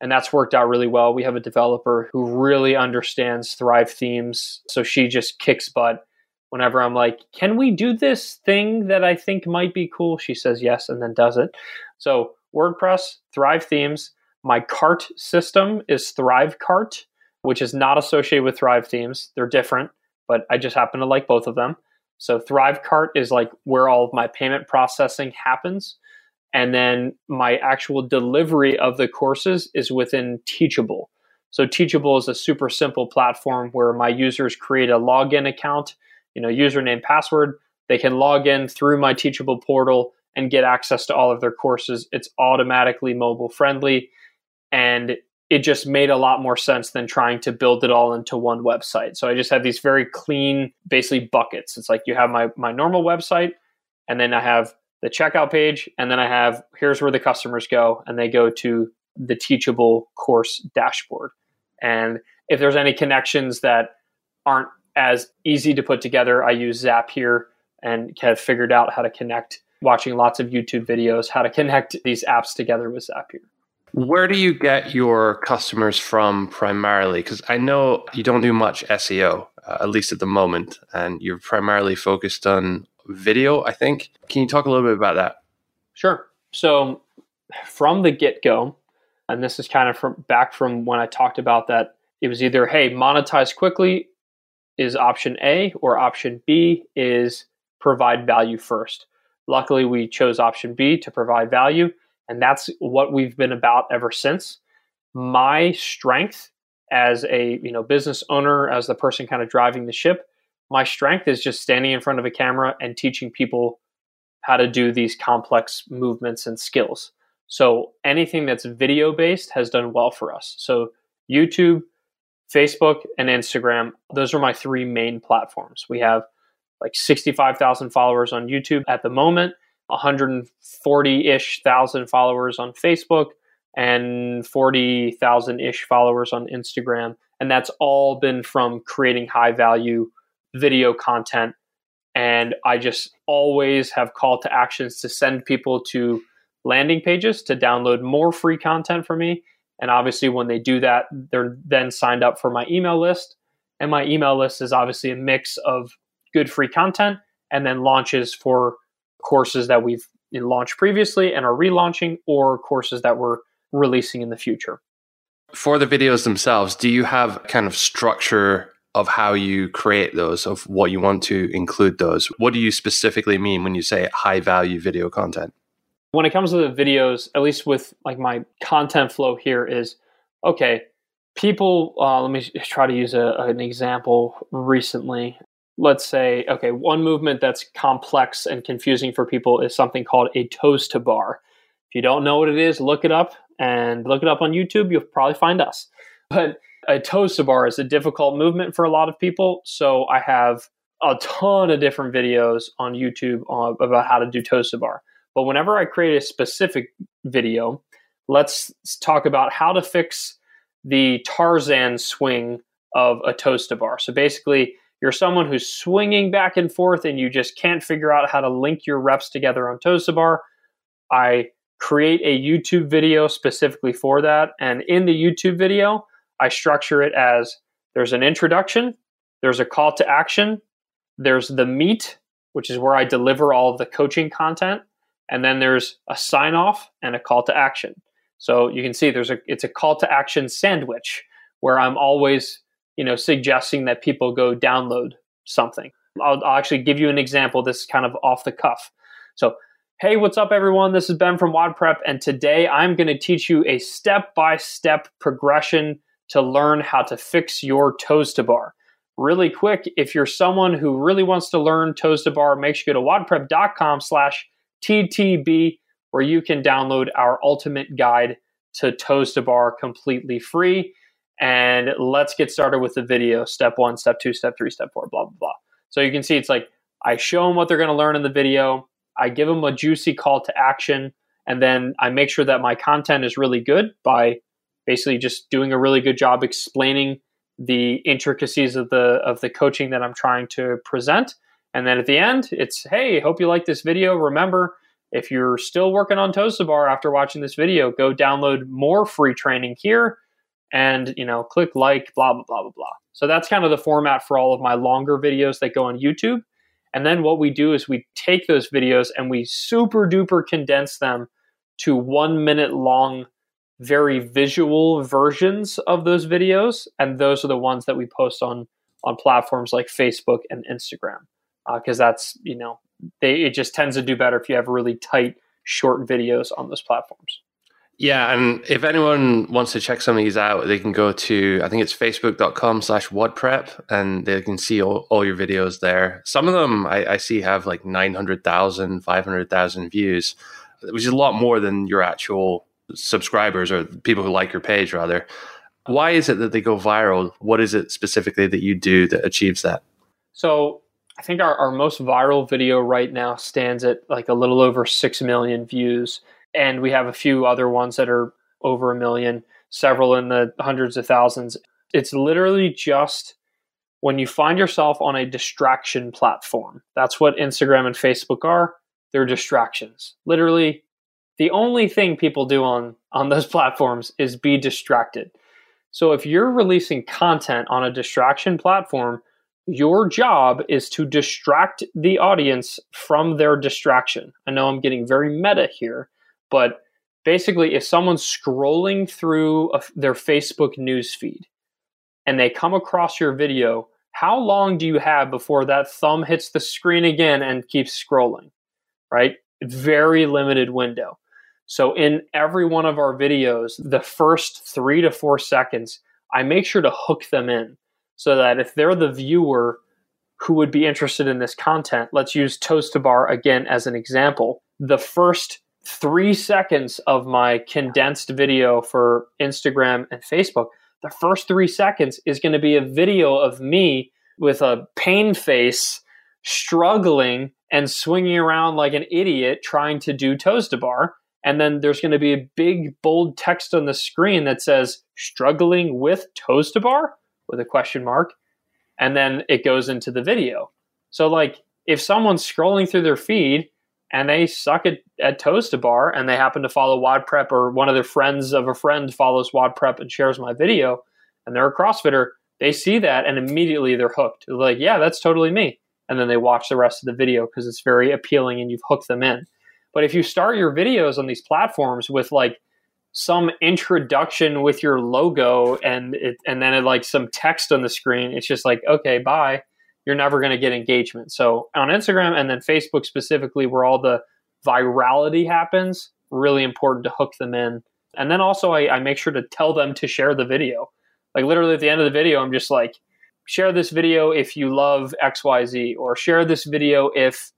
and that's worked out really well. We have a developer who really understands Thrive themes, so she just kicks butt. Whenever I'm like, "Can we do this thing that I think might be cool?" She says yes and then does it. So, WordPress, Thrive themes, my cart system is Thrive Cart, which is not associated with Thrive themes. They're different, but I just happen to like both of them. So, Thrive Cart is like where all of my payment processing happens and then my actual delivery of the courses is within Teachable. So Teachable is a super simple platform where my users create a login account, you know, username, password. They can log in through my Teachable portal and get access to all of their courses. It's automatically mobile friendly and it just made a lot more sense than trying to build it all into one website. So I just have these very clean basically buckets. It's like you have my my normal website and then I have the checkout page, and then I have here's where the customers go, and they go to the teachable course dashboard. And if there's any connections that aren't as easy to put together, I use Zapier and have figured out how to connect, watching lots of YouTube videos, how to connect these apps together with Zapier. Where do you get your customers from primarily? Because I know you don't do much SEO, uh, at least at the moment, and you're primarily focused on video, I think. Can you talk a little bit about that? Sure. So, from the get go, and this is kind of from back from when I talked about that, it was either, hey, monetize quickly is option A, or option B is provide value first. Luckily, we chose option B to provide value, and that's what we've been about ever since. My strength as a you know business owner, as the person kind of driving the ship, my strength is just standing in front of a camera and teaching people how to do these complex movements and skills. So anything that's video based has done well for us. So YouTube, Facebook, and Instagram, those are my three main platforms. We have like 65,000 followers on YouTube at the moment, 140 ish thousand followers on Facebook, and 40,000 ish followers on Instagram. And that's all been from creating high value video content. And I just always have call to actions to send people to landing pages to download more free content for me. And obviously, when they do that, they're then signed up for my email list. And my email list is obviously a mix of good free content and then launches for courses that we've launched previously and are relaunching or courses that we're releasing in the future. For the videos themselves, do you have kind of structure of how you create those, of what you want to include those. What do you specifically mean when you say high value video content? When it comes to the videos, at least with like my content flow here is okay, people, uh, let me try to use a, an example recently. Let's say, okay, one movement that's complex and confusing for people is something called a toes to bar. If you don't know what it is, look it up and look it up on YouTube. You'll probably find us. But a toes to bar is a difficult movement for a lot of people. So I have a ton of different videos on YouTube uh, about how to do toes to bar. But whenever I create a specific video, let's talk about how to fix the Tarzan swing of a toes to bar. So basically, you're someone who's swinging back and forth and you just can't figure out how to link your reps together on toes to bar. I create a YouTube video specifically for that. And in the YouTube video, I structure it as there's an introduction, there's a call to action, there's the meat, which is where I deliver all of the coaching content, and then there's a sign off and a call to action. So you can see there's a it's a call to action sandwich where I'm always you know suggesting that people go download something. I'll, I'll actually give you an example. This is kind of off the cuff. So Hey, what's up, everyone? This is Ben from WOD and today I'm going to teach you a step by step progression to learn how to fix your toes to bar. Really quick, if you're someone who really wants to learn toes to bar, make sure you go to wodprep.com slash TTB, where you can download our ultimate guide to toes to bar completely free. And let's get started with the video step one, step two, step three, step four, blah, blah, blah. So you can see it's like I show them what they're going to learn in the video. I give them a juicy call to action, and then I make sure that my content is really good by basically just doing a really good job explaining the intricacies of the of the coaching that I'm trying to present. And then at the end, it's hey, hope you like this video. Remember, if you're still working on toes to bar after watching this video, go download more free training here and you know click like blah blah blah blah blah. So that's kind of the format for all of my longer videos that go on YouTube. And then what we do is we take those videos and we super duper condense them to one minute long, very visual versions of those videos. And those are the ones that we post on on platforms like Facebook and Instagram. Because uh, that's, you know, they it just tends to do better if you have really tight, short videos on those platforms. Yeah, and if anyone wants to check some of these out, they can go to I think it's facebook.com slash wodprep and they can see all, all your videos there. Some of them I, I see have like 900,000, 500,000 views, which is a lot more than your actual subscribers or people who like your page rather. Why is it that they go viral? What is it specifically that you do that achieves that? So I think our, our most viral video right now stands at like a little over 6 million views and we have a few other ones that are over a million, several in the hundreds of thousands. It's literally just when you find yourself on a distraction platform. That's what Instagram and Facebook are. They're distractions. Literally, the only thing people do on on those platforms is be distracted. So if you're releasing content on a distraction platform, your job is to distract the audience from their distraction. I know I'm getting very meta here, but basically, if someone's scrolling through a, their Facebook news feed and they come across your video, how long do you have before that thumb hits the screen again and keeps scrolling? Right? Very limited window. So, in every one of our videos, the first three to four seconds, I make sure to hook them in so that if they're the viewer who would be interested in this content, let's use Toes to Bar again as an example. The first three seconds of my condensed video for Instagram and Facebook, the first three seconds is going to be a video of me with a pain face struggling and swinging around like an idiot trying to do Toes to bar. And then there's going to be a big bold text on the screen that says struggling with toes to bar with a question mark. And then it goes into the video. So, like, if someone's scrolling through their feed and they suck at, at toes to bar and they happen to follow WOD Prep or one of their friends of a friend follows WOD Prep and shares my video and they're a CrossFitter, they see that and immediately they're hooked. They're like, yeah, that's totally me. And then they watch the rest of the video because it's very appealing and you've hooked them in. But if you start your videos on these platforms with like some introduction with your logo and it, and then it, like some text on the screen, it's just like, okay, bye you're never going to get engagement. So on Instagram and then Facebook specifically, where all the virality happens, really important to hook them in. And then also, I, I make sure to tell them to share the video. Like literally at the end of the video, I'm just like, share this video if you love XYZ, or share this video if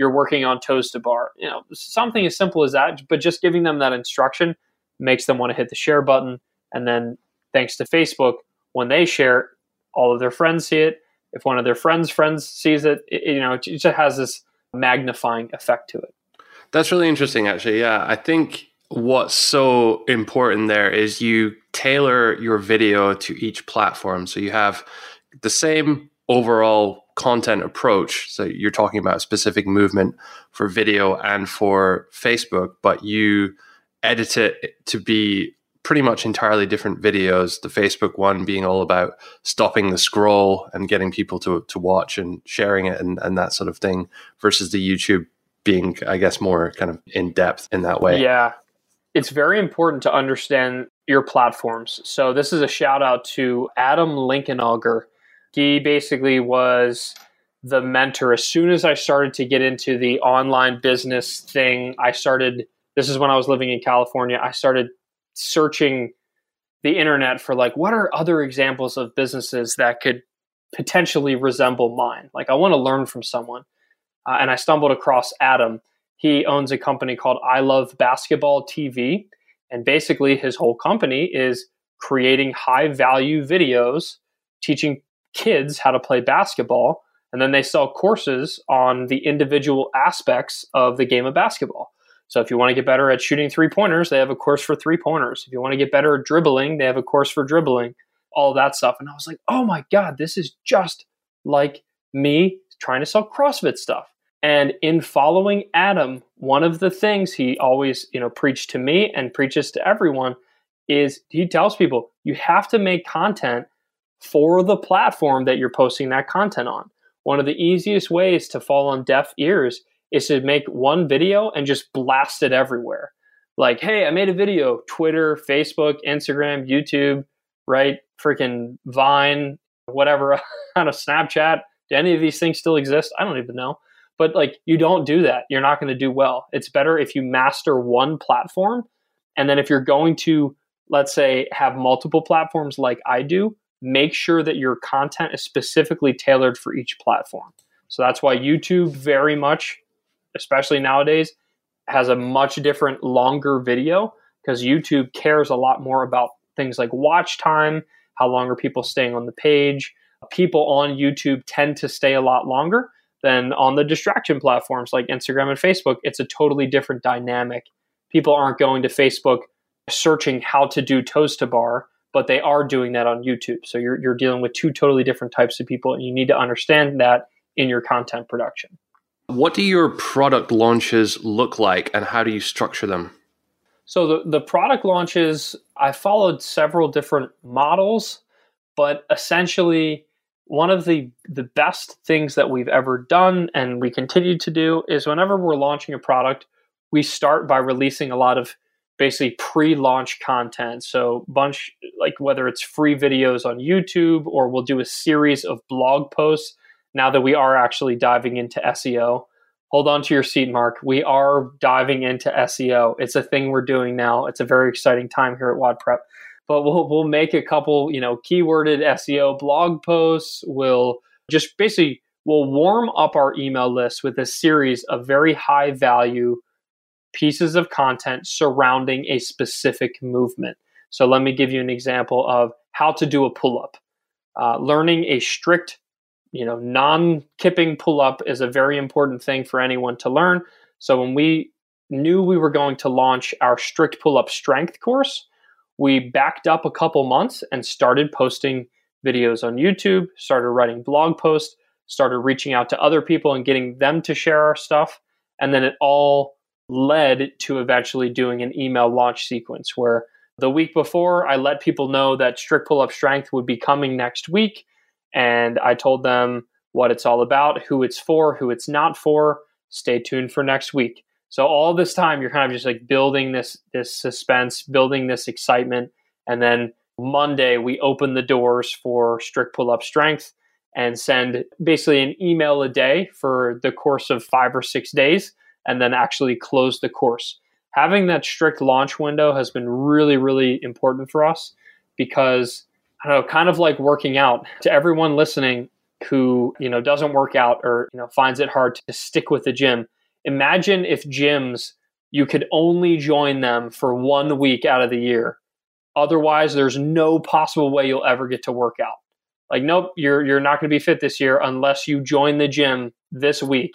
you're working on toes to bar. You know, something as simple as that, but just giving them that instruction makes them want to hit the share button. And then thanks to Facebook, when they share, all of their friends see it. If one of their friends' friends sees it, it you know, it just has this magnifying effect to it. That's really interesting, actually. Yeah, I think what's so important there is you tailor your video to each platform. So you have the same overall content approach. So you're talking about specific movement for video and for Facebook, but you edit it to be pretty much entirely different videos. The Facebook one being all about stopping the scroll and getting people to, to watch and sharing it and, and that sort of thing versus the YouTube being, I guess, more kind of in depth in that way. Yeah. It's very important to understand your platforms. So this is a shout out to Adam Linkenauger. He basically was the mentor. As soon as I started to get into the online business thing, I started this is when I was living in California. I started searching the internet for like what are other examples of businesses that could potentially resemble mine. Like I want to learn from someone, uh, and I stumbled across Adam. He owns a company called I Love Basketball TV, and basically his whole company is creating high value videos teaching kids how to play basketball and then they sell courses on the individual aspects of the game of basketball so if you want to get better at shooting three pointers, they have a course for three pointers. If you want to get better at dribbling, they have a course for dribbling, all that stuff. And I was like, oh my God, this is just like me trying to sell CrossFit stuff. And in following Adam, one of the things he always, you know, preached to me and preaches to everyone is he tells people you have to make content for the platform that you're posting that content on. One of the easiest ways to fall on deaf ears is to make one video and just blast it everywhere. Like, hey, I made a video, Twitter, Facebook, Instagram, YouTube, right? Freaking Vine, whatever, on a Snapchat. Do any of these things still exist? I don't even know. But like, you don't do that. You're not going to do well. It's better if you master one platform. And then if you're going to, let's say, have multiple platforms like I do, make sure that your content is specifically tailored for each platform. So that's why YouTube very much especially nowadays, has a much different, longer video because YouTube cares a lot more about things like watch time, how long are people staying on the page. People on YouTube tend to stay a lot longer than on the distraction platforms like Instagram and Facebook. It's a totally different dynamic. People aren't going to Facebook searching how to do toes to bar, but they are doing that on YouTube. So you're, you're dealing with two totally different types of people, and you need to understand that in your content production. What do your product launches look like and how do you structure them? So the, the product launches, I followed several different models, but essentially one of the the best things that we've ever done and we continue to do is whenever we're launching a product, we start by releasing a lot of basically pre-launch content. So bunch like whether it's free videos on YouTube or we'll do a series of blog posts now that we are actually diving into SEO. Hold on to your seat, Mark. We are diving into SEO. It's a thing we're doing now. It's a very exciting time here at WOD Prep. But we'll we'll make a couple, you know, keyworded SEO blog posts. We'll just basically we'll warm up our email list with a series of very high value pieces of content surrounding a specific movement. So let me give you an example of how to do a pull up. Uh, learning a strict you know, non-kipping pull-up is a very important thing for anyone to learn. So when we knew we were going to launch our strict pull-up strength course, we backed up a couple months and started posting videos on YouTube, started writing blog posts, started reaching out to other people and getting them to share our stuff. And then it all led to eventually doing an email launch sequence where the week before I let people know that strict pull up strength would be coming next week and I told them what it's all about, who it's for, who it's not for. Stay tuned for next week. So all this time you're kind of just like building this this suspense, building this excitement, and then Monday we open the doors for strict pull up strength and send basically an email a day for the course of 5 or 6 days and then actually close the course. Having that strict launch window has been really really important for us because I don't know, kind of like working out. To everyone listening, who, you know, doesn't work out or, you know, finds it hard to stick with the gym. Imagine if gyms you could only join them for one week out of the year. Otherwise, there's no possible way you'll ever get to work out. Like, nope, you're you're not going to be fit this year unless you join the gym this week.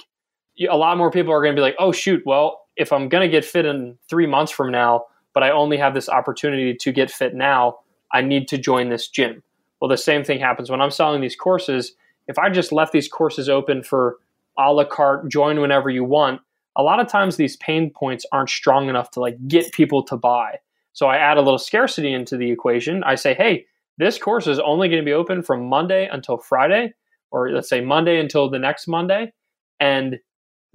A lot more people are going to be like, oh shoot, well, if I'm going to get fit in three months from now, but I only have this opportunity to get fit now, I need to join this gym. Well, the same thing happens when I'm selling these courses. If I just left these courses open for a la carte, join whenever you want, a lot of times these pain points aren't strong enough to like get people to buy. So I add a little scarcity into the equation. I say, hey, this course is only going to be open from Monday until Friday, or let's say Monday until the next Monday. And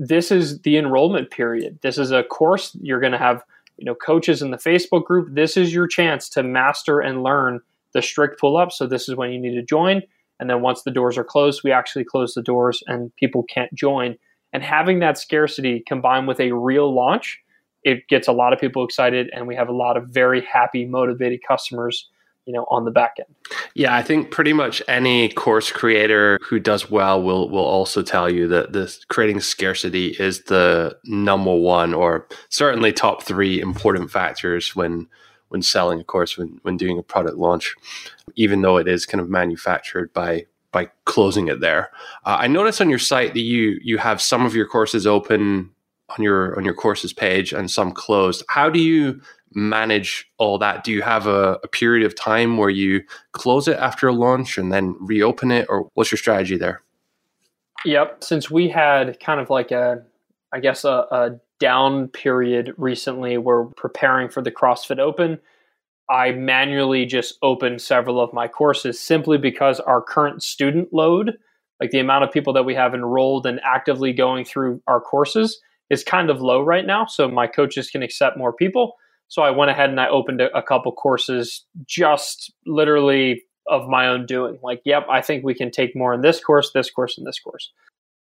this is the enrollment period. This is a course you're going to have, you know, coaches in the Facebook group. This is your chance to master and learn the strict pull up. So this is when you need to join. And then once the doors are closed, we actually close the doors and people can't join. And having that scarcity combined with a real launch, it gets a lot of people excited and we have a lot of very happy, motivated customers you know on the back end. Yeah i think pretty much any course creator who does well will will also tell you that this creating scarcity is the number one or certainly top three important factors when when selling a course when when doing a product launch even though it is kind of manufactured by by closing it there. Uh, i noticed on your site that you you have some of your courses open on your on your courses page and some closed. How do you manage all that? Do you have a, a, period of time where you close it after a launch and then reopen it, or what's your strategy there? Yep. Since we had kind of like a, I guess, a, a down period recently, we're preparing for the CrossFit Open. I manually just opened several of my courses simply because our current student load, like the amount of people that we have enrolled and actively going through our courses, is kind of low right now. So my coaches can accept more people. So I went ahead and I opened a, a couple courses just literally of my own doing. Like, yep, I think we can take more in this course, this course, and this course.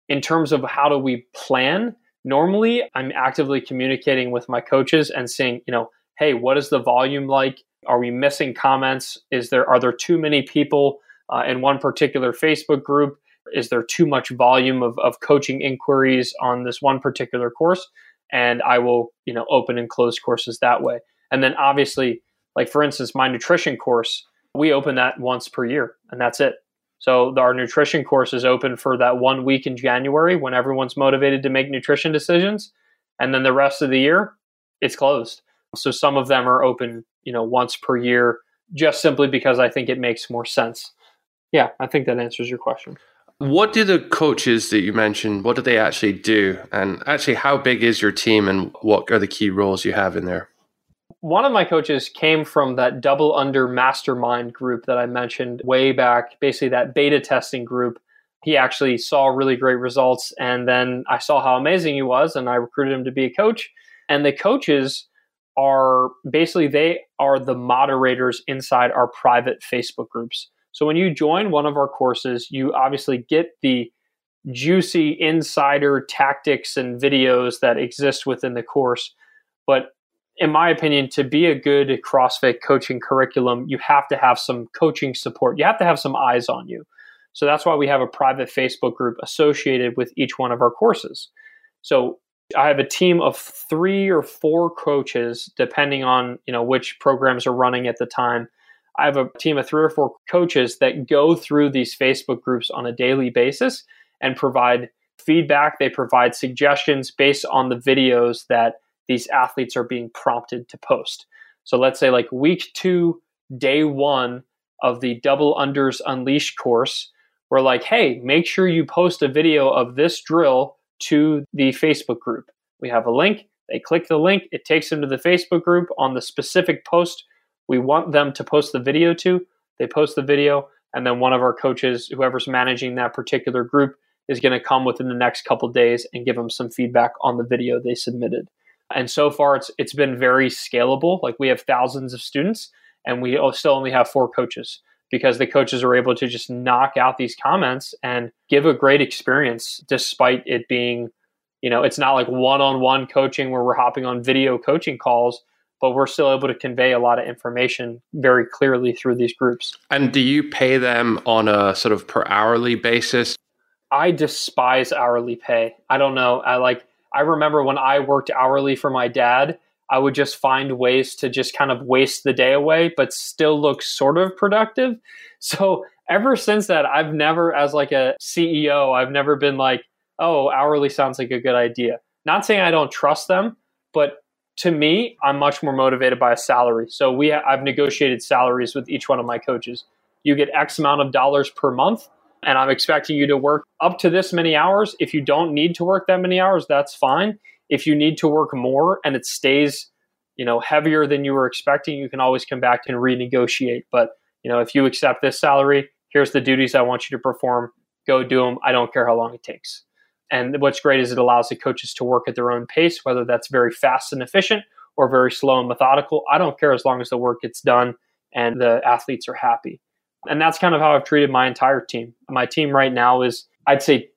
In terms of how do we plan, normally I'm actively communicating with my coaches and saying, you know, hey, what is the volume like? Are we missing comments? Is there are there too many people uh, in one particular Facebook group? Is there too much volume of, of coaching inquiries on this one particular course? And I will, you know, open and close courses that way. And then obviously, like for instance, my nutrition course, we open that once per year and that's it. So our nutrition course is open for that one week in January when everyone's motivated to make nutrition decisions. And then the rest of the year, it's closed. So some of them are open, you know, once per year, just simply because I think it makes more sense. Yeah, I think that answers your question. What do the coaches that you mentioned, what do they actually do? And actually, how big is your team and what are the key roles you have in there? One of my coaches came from that double under mastermind group that I mentioned way back, basically that beta testing group. He actually saw really great results. And then I saw how amazing he was, and I recruited him to be a coach. And the coaches are basically they are the moderators inside our private Facebook groups. So when you join one of our courses, you obviously get the juicy insider tactics and videos that exist within the course. But in my opinion, to be a good CrossFit coaching curriculum, you have to have some coaching support. You have to have some eyes on you. So that's why we have a private Facebook group associated with each one of our courses. So I have a team of three or four coaches, depending on you know which programs are running at the time, I have a team of three or four coaches that go through these Facebook groups on a daily basis and provide feedback. They provide suggestions based on the videos that these athletes are being prompted to post. So let's say, like week two, day one of the Double Unders Unleashed course, we're like, hey, make sure you post a video of this drill to the Facebook group. We have a link. They click the link, it takes them to the Facebook group on the specific post we want them to post the video to. They post the video, and then one of our coaches, whoever's managing that particular group, is going to come within the next couple days and give them some feedback on the video they submitted. And so far, it's it's been very scalable. Like we have thousands of students, and we still only have four coaches because the coaches are able to just knock out these comments and give a great experience, despite it being, you know, it's not like one-on-one coaching where we're hopping on video coaching calls but we're still able to convey a lot of information very clearly through these groups. And do you pay them on a sort of per hourly basis? I despise hourly pay. I don't know. I like I remember when I worked hourly for my dad, I would just find ways to just kind of waste the day away but still look sort of productive. So ever since that I've never as like a CEO, I've never been like, "Oh, hourly sounds like a good idea." Not saying I don't trust them, but to me, I'm much more motivated by a salary. So we I've negotiated salaries with each one of my coaches. You get X amount of dollars per month, and I'm expecting you to work up to this many hours. If you don't need to work that many hours, that's fine. If you need to work more and it stays, you know, heavier than you were expecting, you can always come back and renegotiate. But you know, if you accept this salary, here's the duties I want you to perform. Go do them. I don't care how long it takes. And what's great is it allows the coaches to work at their own pace, whether that's very fast and efficient or very slow and methodical. I don't care as long as the work gets done and the athletes are happy. And that's kind of how I've treated my entire team. My team right now is, I'd say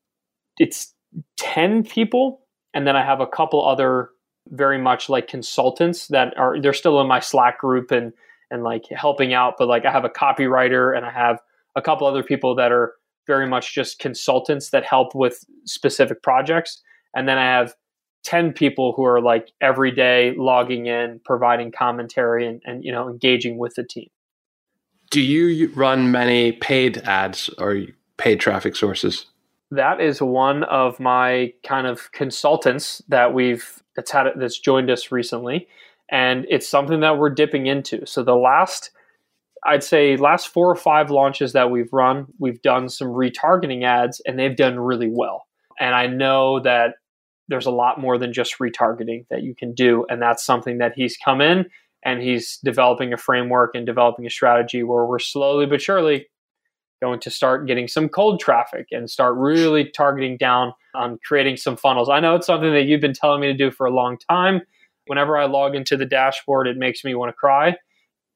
it's 10 people. And then I have a couple other very much like consultants that are, they're still in my Slack group and, and like helping out. But like I have a copywriter and I have a couple other people that are very much just consultants that help with specific projects. And then I have 10 people who are like every day logging in, providing commentary and, and you know, engaging with the team. Do you run many paid ads or paid traffic sources? That is one of my kind of consultants that we've that's had that's joined us recently, and it's something that we're dipping into. So the last I'd say last four or five launches that we've run, we've done some retargeting ads and they've done really well. And I know that there's a lot more than just retargeting that you can do. And that's something that he's come in and he's developing a framework and developing a strategy where we're slowly but surely going to start getting some cold traffic and start really targeting down on creating some funnels. I know it's something that you've been telling me to do for a long time. Whenever I log into the dashboard, it makes me want to cry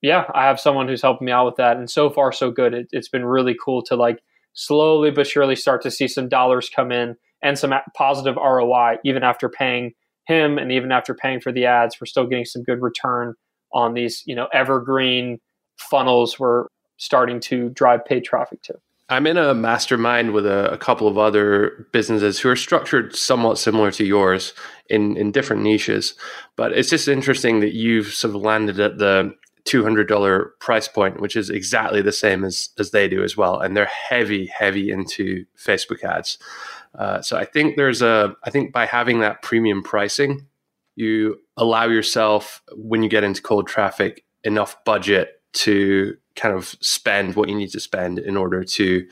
yeah, I have someone who's helping me out with that, and so far so good. It, it's been really cool to like slowly but surely start to see some dollars come in and some positive ROI, even after paying him and even after paying for the ads. We're still getting some good return on these, you know, evergreen funnels. We're starting to drive paid traffic to. I'm in a mastermind with a, a, couple of other businesses who are structured somewhat similar to yours in, in different niches. But it's just interesting that you've sort of landed at the $200 price point, which is exactly the same as, as they do as well. And they're heavy, heavy into Facebook ads. Uh, so I think there's a, I think by having that premium pricing, you allow yourself, when you get into cold traffic, enough budget to kind of spend what you need to spend in order to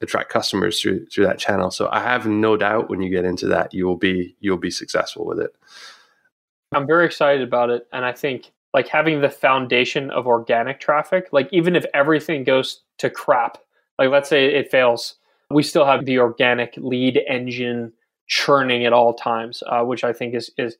attract customers through through that channel. So I have no doubt when you get into that, you will be you'll be successful with it. I'm very excited about it, and I think like having the foundation of organic traffic, like even if everything goes to crap, like let's say it fails, we still have the organic lead engine churning at all times, uh, which I think is is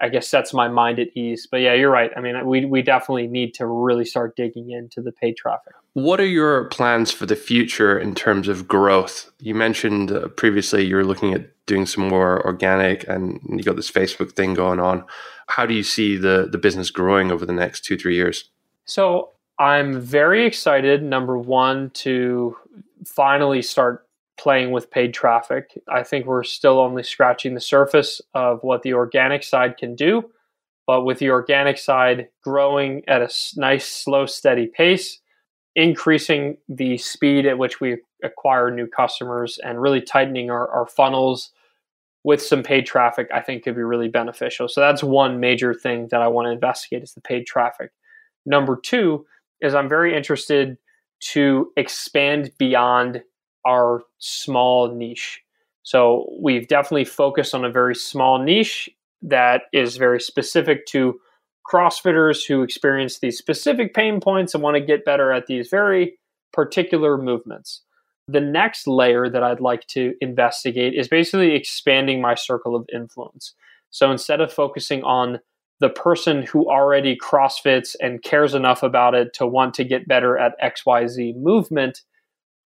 I guess sets my mind at ease. But yeah, you're right. I mean, we we definitely need to really start digging into the paid traffic. What are your plans for the future in terms of growth? You mentioned uh, previously you're looking at doing some more organic, and you got this Facebook thing going on how do you see the the business growing over the next two three years? So I'm very excited. Number one to finally start playing with paid traffic. I think we're still only scratching the surface of what the organic side can do, but with the organic side growing at a nice, slow, steady pace, increasing the speed at which we acquire new customers and really tightening our, our funnels with some paid traffic, I think could be really beneficial. So that's one major thing that I want to investigate is the paid traffic. Number two is I'm very interested to expand beyond our small niche. So we've definitely focused on a very small niche that is very specific to CrossFitters who experience these specific pain points and want to get better at these very particular movements. The next layer that I'd like to investigate is basically expanding my circle of influence. So instead of focusing on the person who already CrossFits and cares enough about it to want to get better at XYZ movement,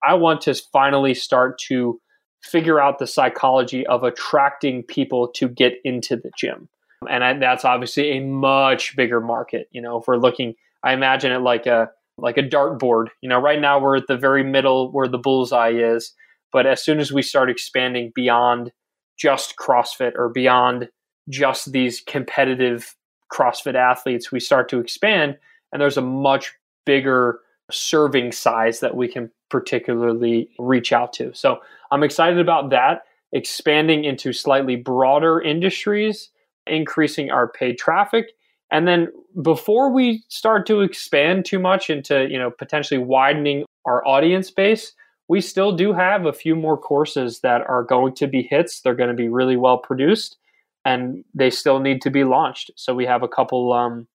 I want to finally start to figure out the psychology of attracting people to get into the gym. And I, that's obviously a much bigger market. You know, if we're looking, I imagine it like a like a dartboard. You know, right now we're at the very middle where the bullseye is, but as soon as we start expanding beyond just CrossFit or beyond just these competitive CrossFit athletes, we start to expand, and there's a much bigger serving size that we can particularly reach out to. So I'm excited about that, expanding into slightly broader industries, increasing our paid traffic. And then before we start to expand too much into, you know, potentially widening our audience base, we still do have a few more courses that are going to be hits. They're going to be really well produced and they still need to be launched. So we have a couple um,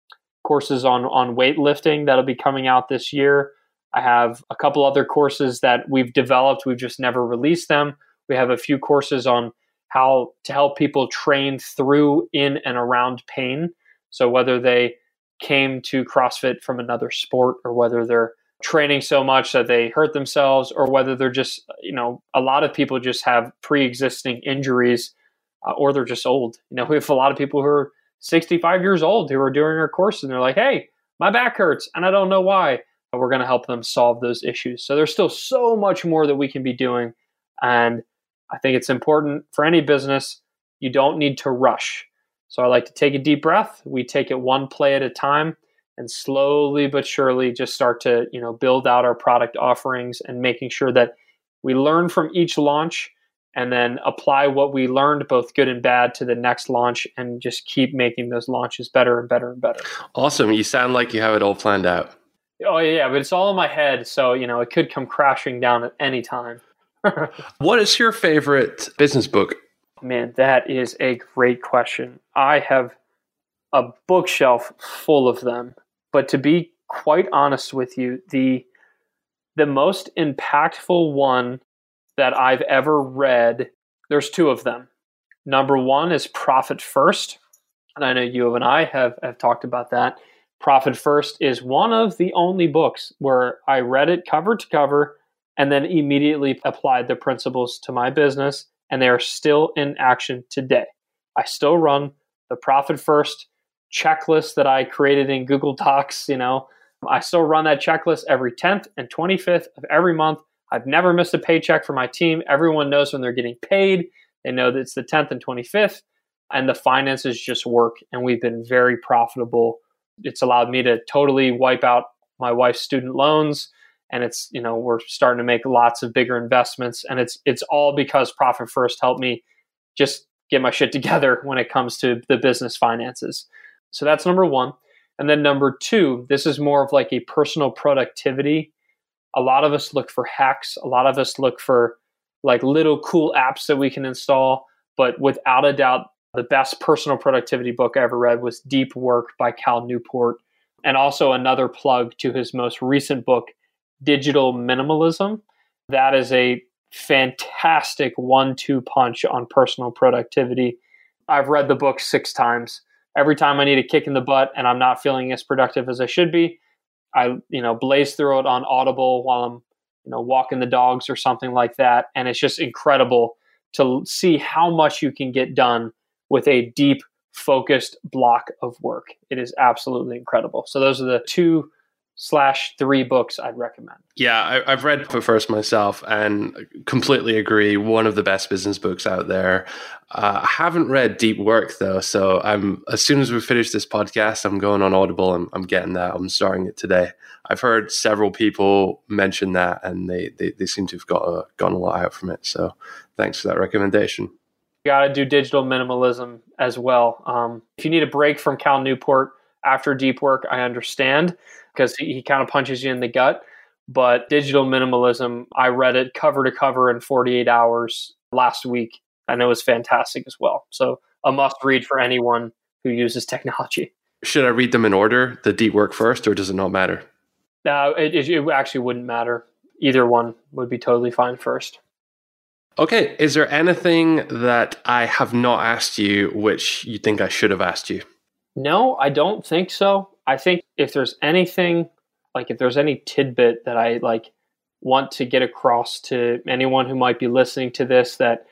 courses on on weightlifting that'll be coming out this year. I have a couple other courses that we've developed. We've just never released them. We have a few courses on how to help people train through, in, and around pain. So whether they came to CrossFit from another sport or whether they're training so much that they hurt themselves or whether they're just, you know, a lot of people just have pre existing injuries uh, or they're just old. You know, we have a lot of people who are 65 years old who are doing our course and they're like, hey, my back hurts and I don't know why. We're going to help them solve those issues. So there's still so much more that we can be doing. And I think it's important for any business, you don't need to rush. So I like to take a deep breath. We take it one play at a time and slowly but surely just start to, you know, build out our product offerings and making sure that we learn from each launch and then apply what we learned, both good and bad, to the next launch and just keep making those launches better and better and better. Awesome. You sound like you have it all planned out. Oh, yeah, but it's all in my head. So, you know, it could come crashing down at any time. what is your favorite business book? Man, that is a great question. I have a bookshelf full of them. But to be quite honest with you, the the most impactful one that I've ever read, there's two of them. Number one is Profit First. And I know you and I have, have talked about that. Profit First is one of the only books where I read it cover to cover and then immediately applied the principles to my business. And they are still in action today. I still run the Profit First checklist that I created in Google Docs. You know, I still run that checklist every 10th and 25th of every month I've never missed a paycheck for my team. Everyone knows when they're getting paid. They know that it's the 10th and 25th, and the finances just work. And we've been very profitable. It's allowed me to totally wipe out my wife's student loans. And it's, you know, we're starting to make lots of bigger investments. And it's it's all because Profit First helped me just get my shit together when it comes to the business finances. So that's number one. And then number two, this is more of like a personal productivity a lot of us look for hacks. A lot of us look for like little cool apps that we can install. But without a doubt the best personal productivity book i ever read was deep work by cal newport. And also another plug to his most recent book digital minimalism. That is a fantastic one-two punch on personal productivity. I've read the book six times. Every time i need a kick in the butt and i'm not feeling as productive as i should be I you know blaze through it on Audible while I'm you know walking the dogs or something like that, and it's just incredible to see how much you can get done with a deep focused block of work. It is absolutely incredible. So those are the two slash three books I'd recommend. Yeah, I, have read Profit First myself and completely agree. One of the best business books out there. Uh, I haven't read Deep Work though, so I'm as soon as we finish this podcast, I'm going on Audible. and I'm getting that. I'm starting it today. I've heard several people mention that, and they they, they seem to have got a, gotten a lot out from it. So thanks for that recommendation. You got to do digital minimalism as well. Um, if you need a break from Cal Newport after deep work, I understand because he, he kind of punches you in the gut. But digital minimalism, I read it cover to cover in 48 hours last week, and it was fantastic as well. So a must read for anyone who uses technology. Should I read them in order, the deep work first, or does it not matter? No, it, it, it actually wouldn't matter. Either one would be totally fine first. Okay, is there anything that I have not asked you which you think I should have asked you? No, I don't think so. I think if there's anything, like if there's any tidbit that I like want to get across to anyone who might be listening to this that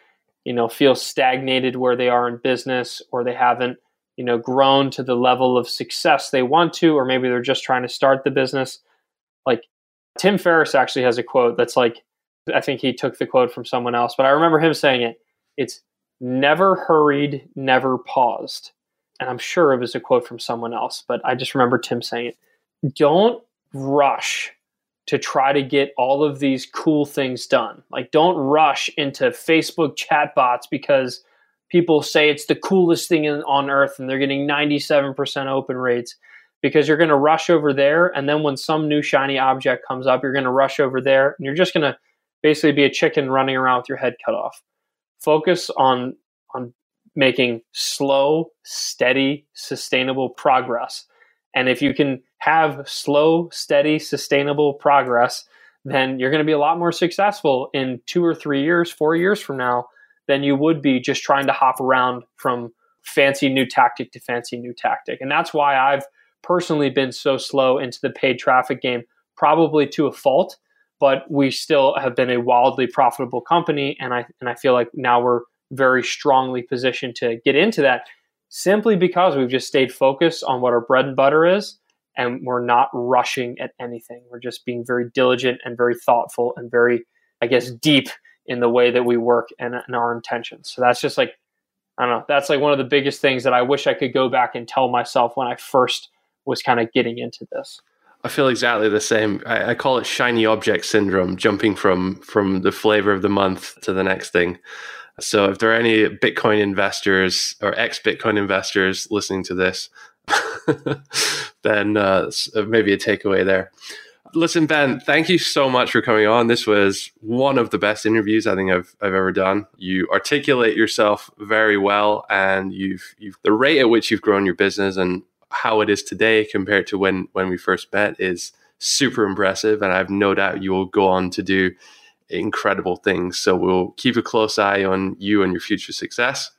you know feels stagnated where they are in business or they haven't you know, grown to the level of success they want to, or maybe they're just trying to start the business. Like Tim Ferriss actually has a quote that's like, I think he took the quote from someone else, but I remember him saying it. It's never hurried, never paused. And I'm sure it was a quote from someone else, but I just remember Tim saying it. Don't rush to try to get all of these cool things done. Like, don't rush into Facebook chatbots because people say it's the coolest thing in, on earth and they're getting 97% open rates because you're going to rush over there. And then when some new shiny object comes up, you're going to rush over there and you're just going to basically be a chicken running around with your head cut off. Focus on, on making slow, steady, sustainable progress. And if you can have slow, steady, sustainable progress, then you're going to be a lot more successful in two or three years, four years from now than you would be just trying to hop around from fancy new tactic to fancy new tactic. And that's why I've personally been so slow into the paid traffic game, probably to a fault, but we still have been a wildly profitable company. And I, and I feel like now we're very strongly positioned to get into that simply because we've just stayed focused on what our bread and butter is and we're not rushing at anything. We're just being very diligent and very thoughtful and very, I guess, deep in the way that we work and, and our intentions. So that's just like, I don't know, that's like one of the biggest things that I wish I could go back and tell myself when I first was kind of getting into this. I feel exactly the same. I, I, call it shiny object syndrome, jumping from from the flavor of the month to the next thing. So if there are any Bitcoin investors or ex Bitcoin investors listening to this, then uh, maybe a takeaway there. Listen, Ben, thank you so much for coming on. This was one of the best interviews I think I've, I've ever done. You articulate yourself very well, and you've you've the rate at which you've grown your business and how it is today compared to when when we first met is super impressive. And I have no doubt you will go on to do incredible things. So we'll keep a close eye on you and your future success.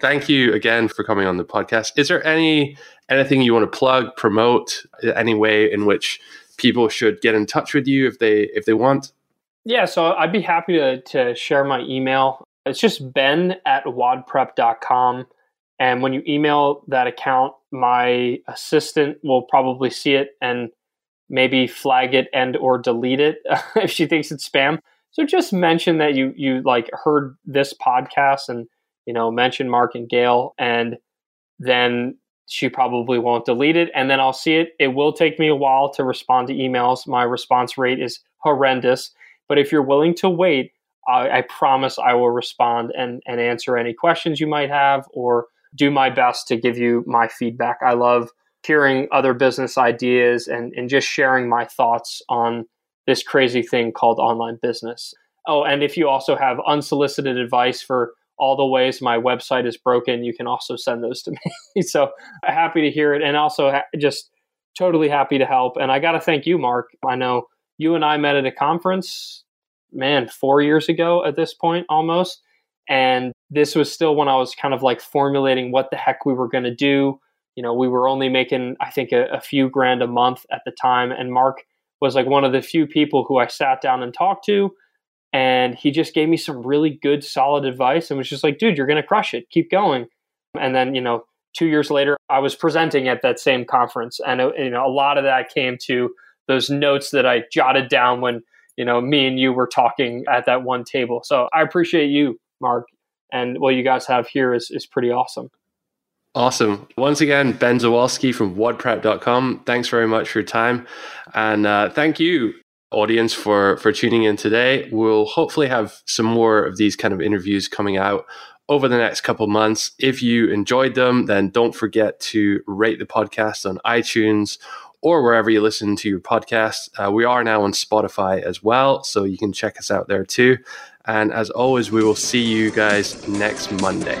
Thank you again for coming on the podcast. Is there any anything you want to plug, promote, any way in which people should get in touch with you if they if they want? Yeah, so I'd be happy to to share my email. It's just ben at wodprep.com. And when you email that account, my assistant will probably see it and maybe flag it and or delete it if she thinks it's spam. So just mention that you you like heard this podcast and you know mention Mark and Gael and then she probably won't delete it and then I'll see it. It will take me a while to respond to emails. My response rate is horrendous. But if you're willing to wait, I, I promise I will respond and, and answer any questions you might have or do my best to give you my feedback. I love hearing other business ideas and, and just sharing my thoughts on this crazy thing called online business. Oh, and if you also have unsolicited advice for all the ways my website is broken, you can also send those to me. so happy to hear it, and also ha- just totally happy to help. And I got to thank you, Mark. I know you and I met at a conference, man, four years ago at this point almost. And this was still when I was kind of like formulating what the heck we were going to do. You know, we were only making, I think, a, a few grand a month at the time. And Mark was like one of the few people who I sat down and talked to and he just gave me some really good solid advice and was just like dude you're going to crush it. Keep going. And then you know two years later i was presenting at that same conference and uh, you know a lot of that came to those notes that i jotted down when you know me and you were talking at that one table. So i appreciate you mark and what you guys have here is, is pretty awesome Awesome. Once again, Ben Dziwulski from wodprep.com. Thanks very much for your time. And uh, thank you, audience for for tuning in today. We'll hopefully have some more of these kind of interviews coming out over the next couple months. If you enjoyed them, then don't forget to rate the podcast on iTunes or wherever you listen to your podcast. Uh, we are now on Spotify as well, so you can check us out there too. And as always, we will see you guys next Monday.